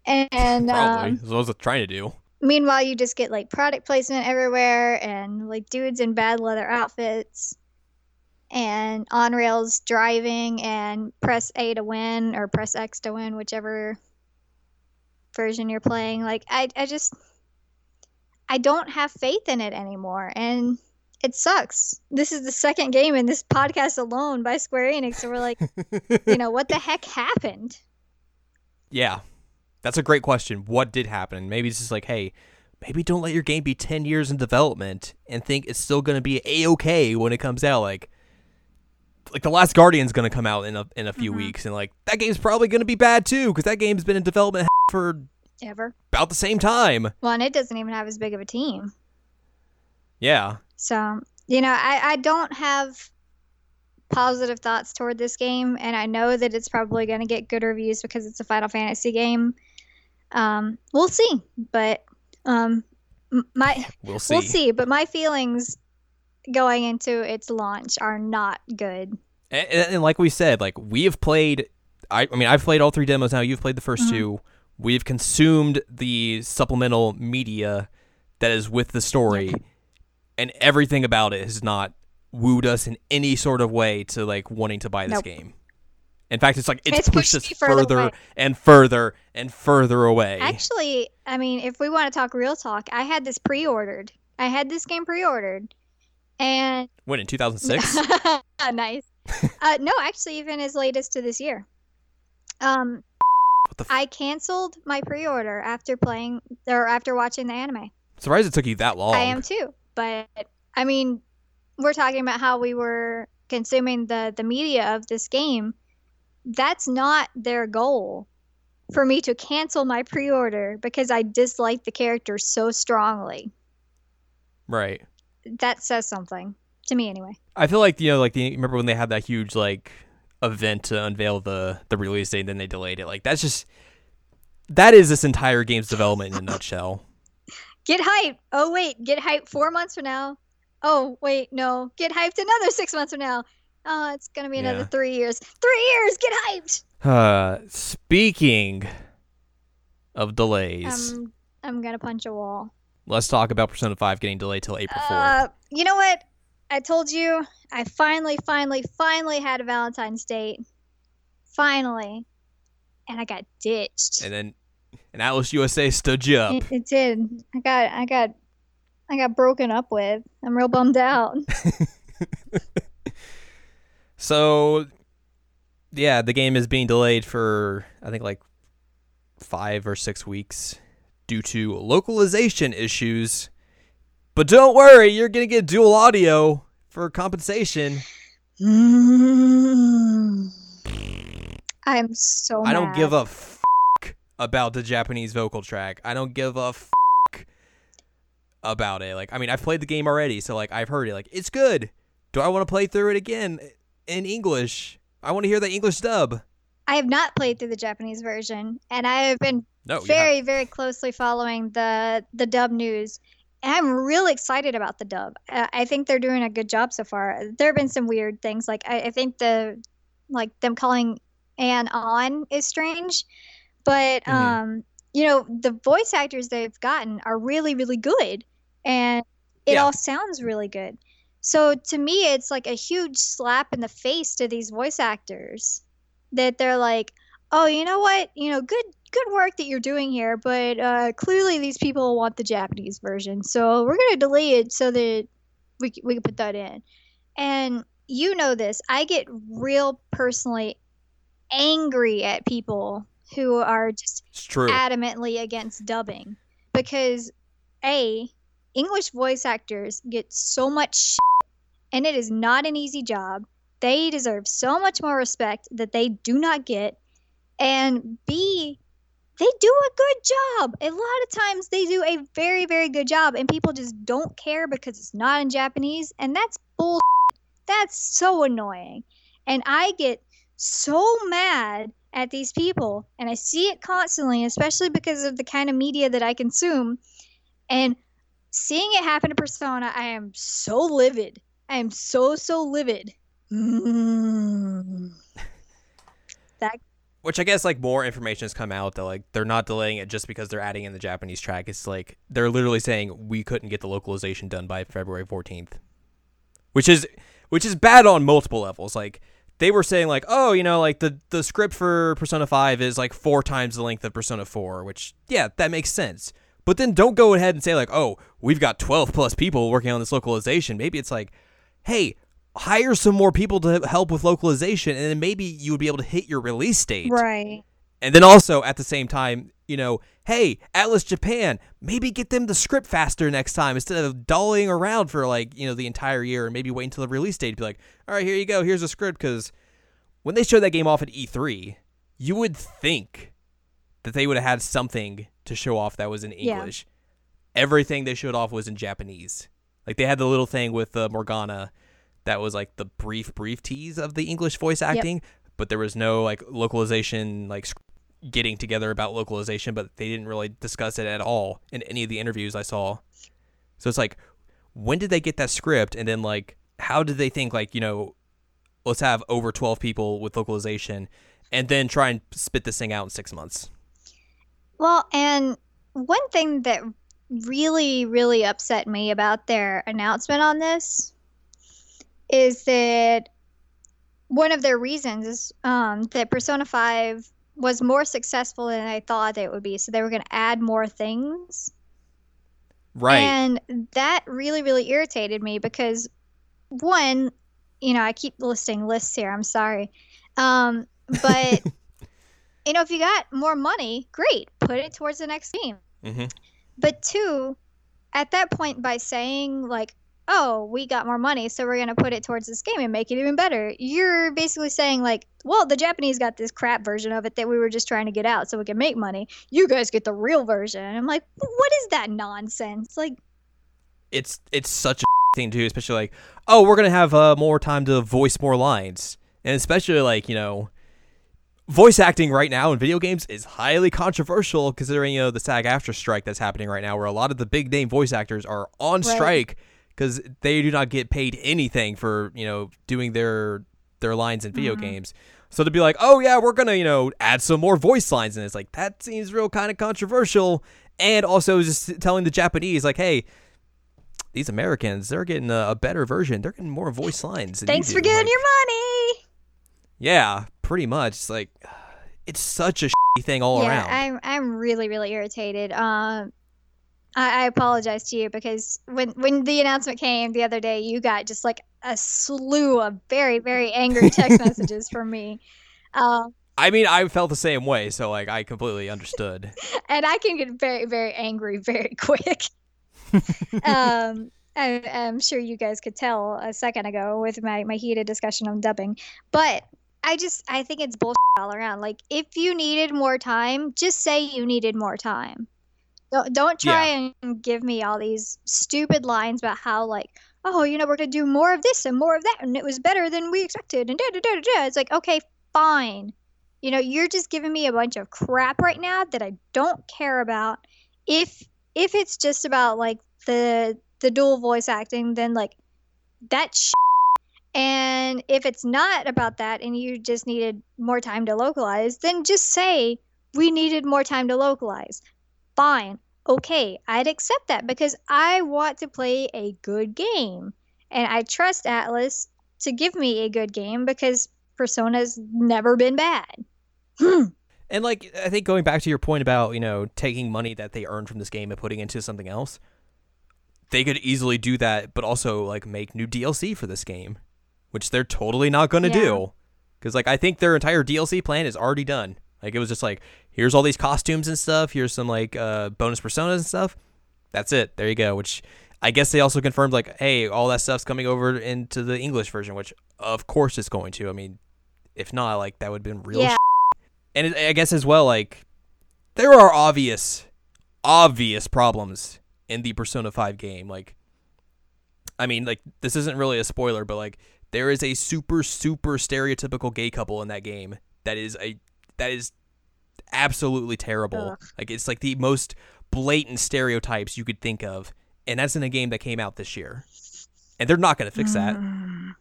And Probably. um, I was trying to do. meanwhile, you just get like product placement everywhere and like dudes in bad leather outfits and on rails driving and press A to win or press X to win, whichever version you're playing. Like, I, I just, I don't have faith in it anymore. And it sucks. This is the second game in this podcast alone by Square Enix. So we're like, you know, what the heck happened? Yeah. That's a great question. What did happen? Maybe it's just like, hey, maybe don't let your game be 10 years in development and think it's still going to be a-okay when it comes out like like the last guardian's going to come out in a in a few Mhm. weeks and like that game's probably going to be bad too cuz that game's been in development for Ever. about the same time. Well, and it doesn't even have as big of a team. Yeah. So, you know, I, I don't have positive thoughts toward this game, and I know that it's probably going to get good reviews because it's a Final Fantasy game. Um, we'll see, but um, my We'll see. we'll see. But my feelings going into its launch are not good. And, and, like we said, like we have played. I, I mean, I've played all three demos now. You've played the 1st Mhm. two. We've consumed the supplemental media that is with the story, and everything about it has not wooed us in any sort of way to like wanting to buy this Nope. game. In fact, it's like it's, It's pushed pushed us further further and further and further away. Actually, I mean, if we want to talk real talk, I had this pre-ordered. I had this game pre-ordered, and when in 2006? nice. uh, no, actually, even as late as to this year. Um, what the? F- I canceled my pre-order after playing or after watching the anime. surprised it took you that long. I am too, but I mean, we're talking about how we were consuming the the media of this game. That's not their goal. For me to cancel my pre-order because I dislike the character so strongly. Right. That says something to me, anyway. I feel like you know, like the, remember when they had that huge like event to unveil the the release date, and then they delayed it. Like that's just that is this entire game's development in a nutshell. Get hyped. Oh wait, get hyped four months from now. Oh wait, no. Get hyped another six months from now. Oh, it's gonna be another Yeah. three years. Three years. Get hyped. Uh, speaking of delays, Um, I'm gonna punch a wall. let's talk about Persona 5 getting delayed till April 4th. Uh, you know what? I told you I finally, finally, finally had a Valentine's date. Finally, and I got ditched. and then and Atlus USA stood you up. It, it did. I got, I got, I got broken up with. I'm real bummed out. So, yeah, the game is being delayed for I think like five or six weeks due to localization issues. But don't worry, you're gonna get dual audio for compensation. I'm so. I don't mad. give a f- about the Japanese vocal track. I don't give a f- about it. Like, I mean, I've played the game already, so like I've heard it. Like, it's good. Do I want to play through it again in English? I want to hear the English dub. I have not played through the Japanese version, and I have been No, very, very closely following the the dub news. I'm real excited about the dub. I think they're doing a good job so far. There have been some weird things, like I, I think the like them calling Anne on is strange, but Mhm. um, you know the voice actors they've gotten are really, really good, and it Yeah. all sounds really good. So to me, it's like a huge slap in the face to these voice actors that they're like, oh, you know what? You know, good good work that you're doing here, but uh, clearly these people want the Japanese version, so we're gonna delay it so that we we can put that in. And you know this, I get real personally angry at people who are just adamantly against dubbing because a English voice actors get so much shit, and it is not an easy job. They deserve so much more respect that they do not get. And B, they do a good job. A lot of times they do a very, very good job, and people just don't care because it's not in Japanese, and that's bull. That's so annoying. And I get so mad at these people, and I see it constantly, especially because of the kind of media that I consume. And seeing it happen to Persona, I am so livid. I am so, so livid. Mm. Which I guess like more information has come out that like they're not delaying it just because they're adding in the Japanese track. It's like they're literally saying we couldn't get the localization done by February 14th. Which is which is bad on multiple levels. Like they were saying like, "Oh, you know, like the the script for Persona 5 is like 4 times the length of Persona 4," which yeah, that makes sense. But then don't go ahead and say like, "Oh, we've got 12 plus people working on this localization." Maybe it's like, "Hey, hire some more people to help with localization and then maybe you would be able to hit your release date." Right. And then also at the same time, you know, hey, Atlus Japan, maybe get them the script faster next time instead of dollying around for like, you know, the entire year and maybe wait until the release date to be like, all right, here you go, here's a script. Because when they showed that game off at E3, you would think that they would have had something to show off that was in English. Yeah. Everything they showed off was in Japanese. Like they had the little thing with uh, Morgana that was like the brief, brief tease of the English voice acting, but there was no like localization, like getting together about localization, but they didn't really discuss it at all in any of the interviews I saw. So it's like, when did they get that script? And then like, how did they think like, you know, let's have over 12 people with localization and then try and spit this thing out in six months? Well, and one thing that really, really upset me about their announcement on this is that one of their reasons is um, that Persona 5 was more successful than I thought it would be. So they were going to add more things. Right. And that really, really irritated me because, one, you know, I keep listing lists here. I'm sorry. Um, but, you know, if you got more money, great, put it towards the next game. hmm But two, at that point, by saying, like, oh, we got more money, so we're going to put it towards this game and make it even better, you're basically saying, like, well, the Japanese got this crap version of it that we were just trying to get out so we can make money. You guys get the real version. And I'm like, what is that nonsense? Like, It's it's such a thing too, especially like, oh, we're gonna have uh, more time to voice more lines, and especially like you know, voice acting right now in video games is highly controversial considering you know the SAG-AFTRA strike that's happening right now, where a lot of the big name voice actors are on Right. strike because they do not get paid anything for you know doing their their lines in video Mhm. games. So to be like, oh yeah, we're gonna you know add some more voice lines, and it's like that seems real kind of controversial, and also just telling the Japanese like, hey. These Americans, they're getting a, a better version. They're getting more voice lines. thanks for getting Like, your money. yeah, pretty much. It's like it's such a thing all yeah, around. I'm I'm really really irritated. Um, I, I apologize to you because when when the announcement came the other day, you got just like a slew of very very angry text messages from me. Um, I mean, I felt the same way, so like I completely understood. and I can get very very angry very quick. um, I, I'm sure you guys could tell a second ago with my my heated discussion on dubbing, but I just I think it's bullshit all around. Like if you needed more time, just say you needed more time. Don't don't try and give me all these stupid lines about how like oh you know we're gonna do more of this and more of that and it was better than we expected and da da da da. da. It's like okay fine. You know, you're just giving me a bunch of crap right now that I don't care about. If if it's just about like the the dual voice acting, then like that's sh- and if it's not about that and you just needed more time to localize, then just say we needed more time to localize. Fine. Okay, I'd accept that because I want to play a good game. And I trust Atlus to give me a good game because Persona's never been bad. Hmm. And like I think going back to your point about, you know, taking money that they earned from this game and putting into something else, they could easily do that but also like make new DLC for this game, which they're totally not going to Yeah. do. Cuz like I think their entire DLC plan is already done. Like it was just like here's all these costumes and stuff, here's some like uh bonus personas and stuff. That's it. There you go, which I guess they also confirmed like, hey, all that stuff's coming over into the English version, which of course it's going to. I mean, if not, like that would have been real Yeah. and it, I guess as well, like there are obvious, obvious problems in the Persona Five game. Like, I mean, like this isn't really a spoiler, but like there is a super, super stereotypical gay couple in that game that is a that is absolutely terrible. Ugh. Like it's like the most blatant stereotypes you could think of, and that's in a game that came out this year. And they're not going to fix that. Mm.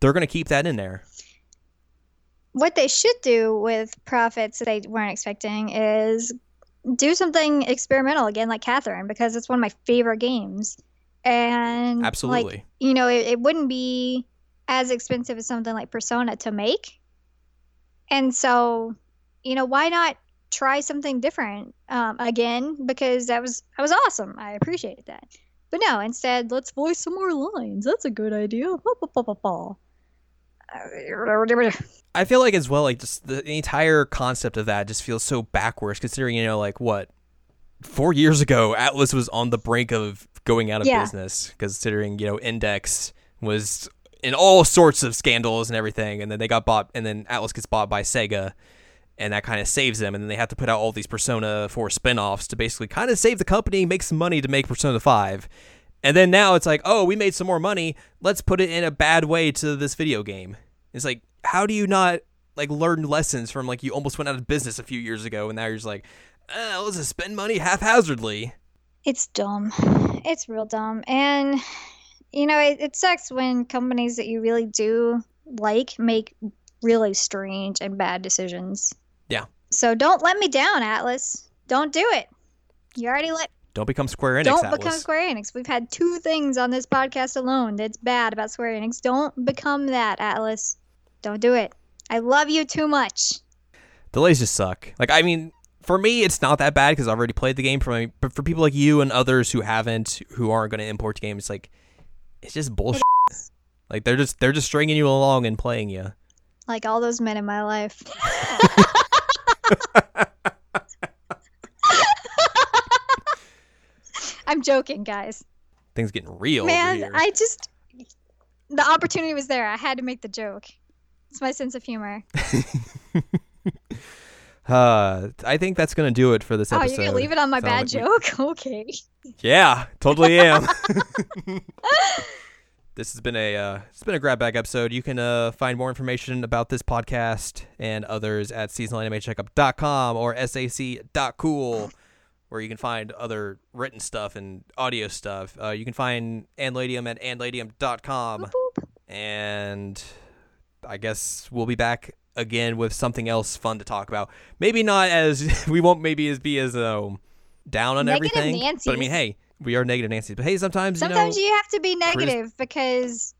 They're going to keep that in there. What they should do with profits that they weren't expecting is do something experimental again, like Catherine, because it's one of my favorite games. And like, Absolutely. you know, it, it wouldn't be as expensive as something like Persona to make. And so, you know, why not try something different um, again? Because that was that was awesome. I appreciated that. But no, instead, let's voice some more lines. That's a good idea. I feel like as well, like just the, the entire concept of that just feels so backwards, considering you know, like what four years ago, Atlus was on the brink of going out of Yeah. business, considering you know Index was in all sorts of scandals and everything, and then they got bought, and then Atlus gets bought by Sega, and that kind of saves them, and then they have to put out all these Persona 4 spin-offs to basically kind of save the company, make some money to make Persona 5. And then now it's like, oh, we made some more money. Let's put it in a bad way to this video game. It's like, how do you not like learn lessons from like you almost went out of business a few years ago, and now you're just like, uh, let's just spend money haphazardly. It's dumb. It's real dumb. And, you know, it, it sucks when companies that you really do like make really strange and bad decisions. Yeah. So don't let me down, Atlus. Don't do it. You already let. Don't become Square Enix. don't Atlus. become Square Enix. We've had two things on this podcast alone that's bad about Square Enix. Don't become that, Atlus. Don't do it. I love you too much. Delays just suck. Like, I mean, for me, it's not that bad because I've already played the game. For my, but for people like you and others who haven't, who aren't going to import games, like, it's just bullshit. Like they're just they're just stringing you along and playing you. Like all those men in my life. I'm joking, guys. Things getting real Man. I just the opportunity was there. I had to make the joke. It's my sense of humor. Uh, I think that's gonna do it for this Oh, episode. you're gonna leave it on my bad like joke? Okay. Yeah, totally am. This has been a uh, it's been a grab bag episode. You can uh, find more information about this podcast and others at seasonalanimecheckup.com or sac.cool, where you can find other written stuff and audio stuff. Uh, you can find Anne Ladyem at anladium.com, Boop, boop. and I guess we'll be back again with something else fun to talk about. Maybe not as we won't maybe as be as um, down on Negative everything. But I mean, hey, we are negative Nancy, But hey, sometimes, Sometimes you know you have to be negative because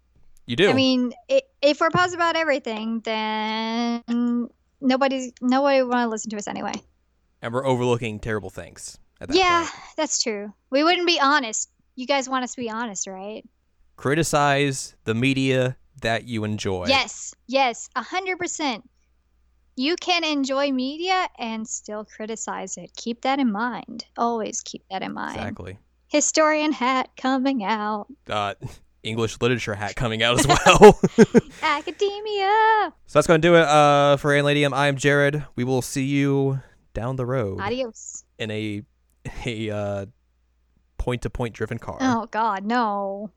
you do. I mean, i if we're positive about everything, then nobody's nobody want to listen to us anyway. and we're overlooking terrible things. At that Yeah, point. that's true. We wouldn't be honest. You guys want us to be honest, right? criticize the media that you enjoy. Yes, yes, a hundred percent. You can enjoy media and still criticize it. Keep that in mind. Always keep that in mind. exactly. Historian hat coming out. Uh, English literature hat coming out as well. Academia. so that's going to do it uh, for Anne Ladyem. I am Jared. We will see you down the road Adios. in a a uh, point to point driven car. Oh God, no.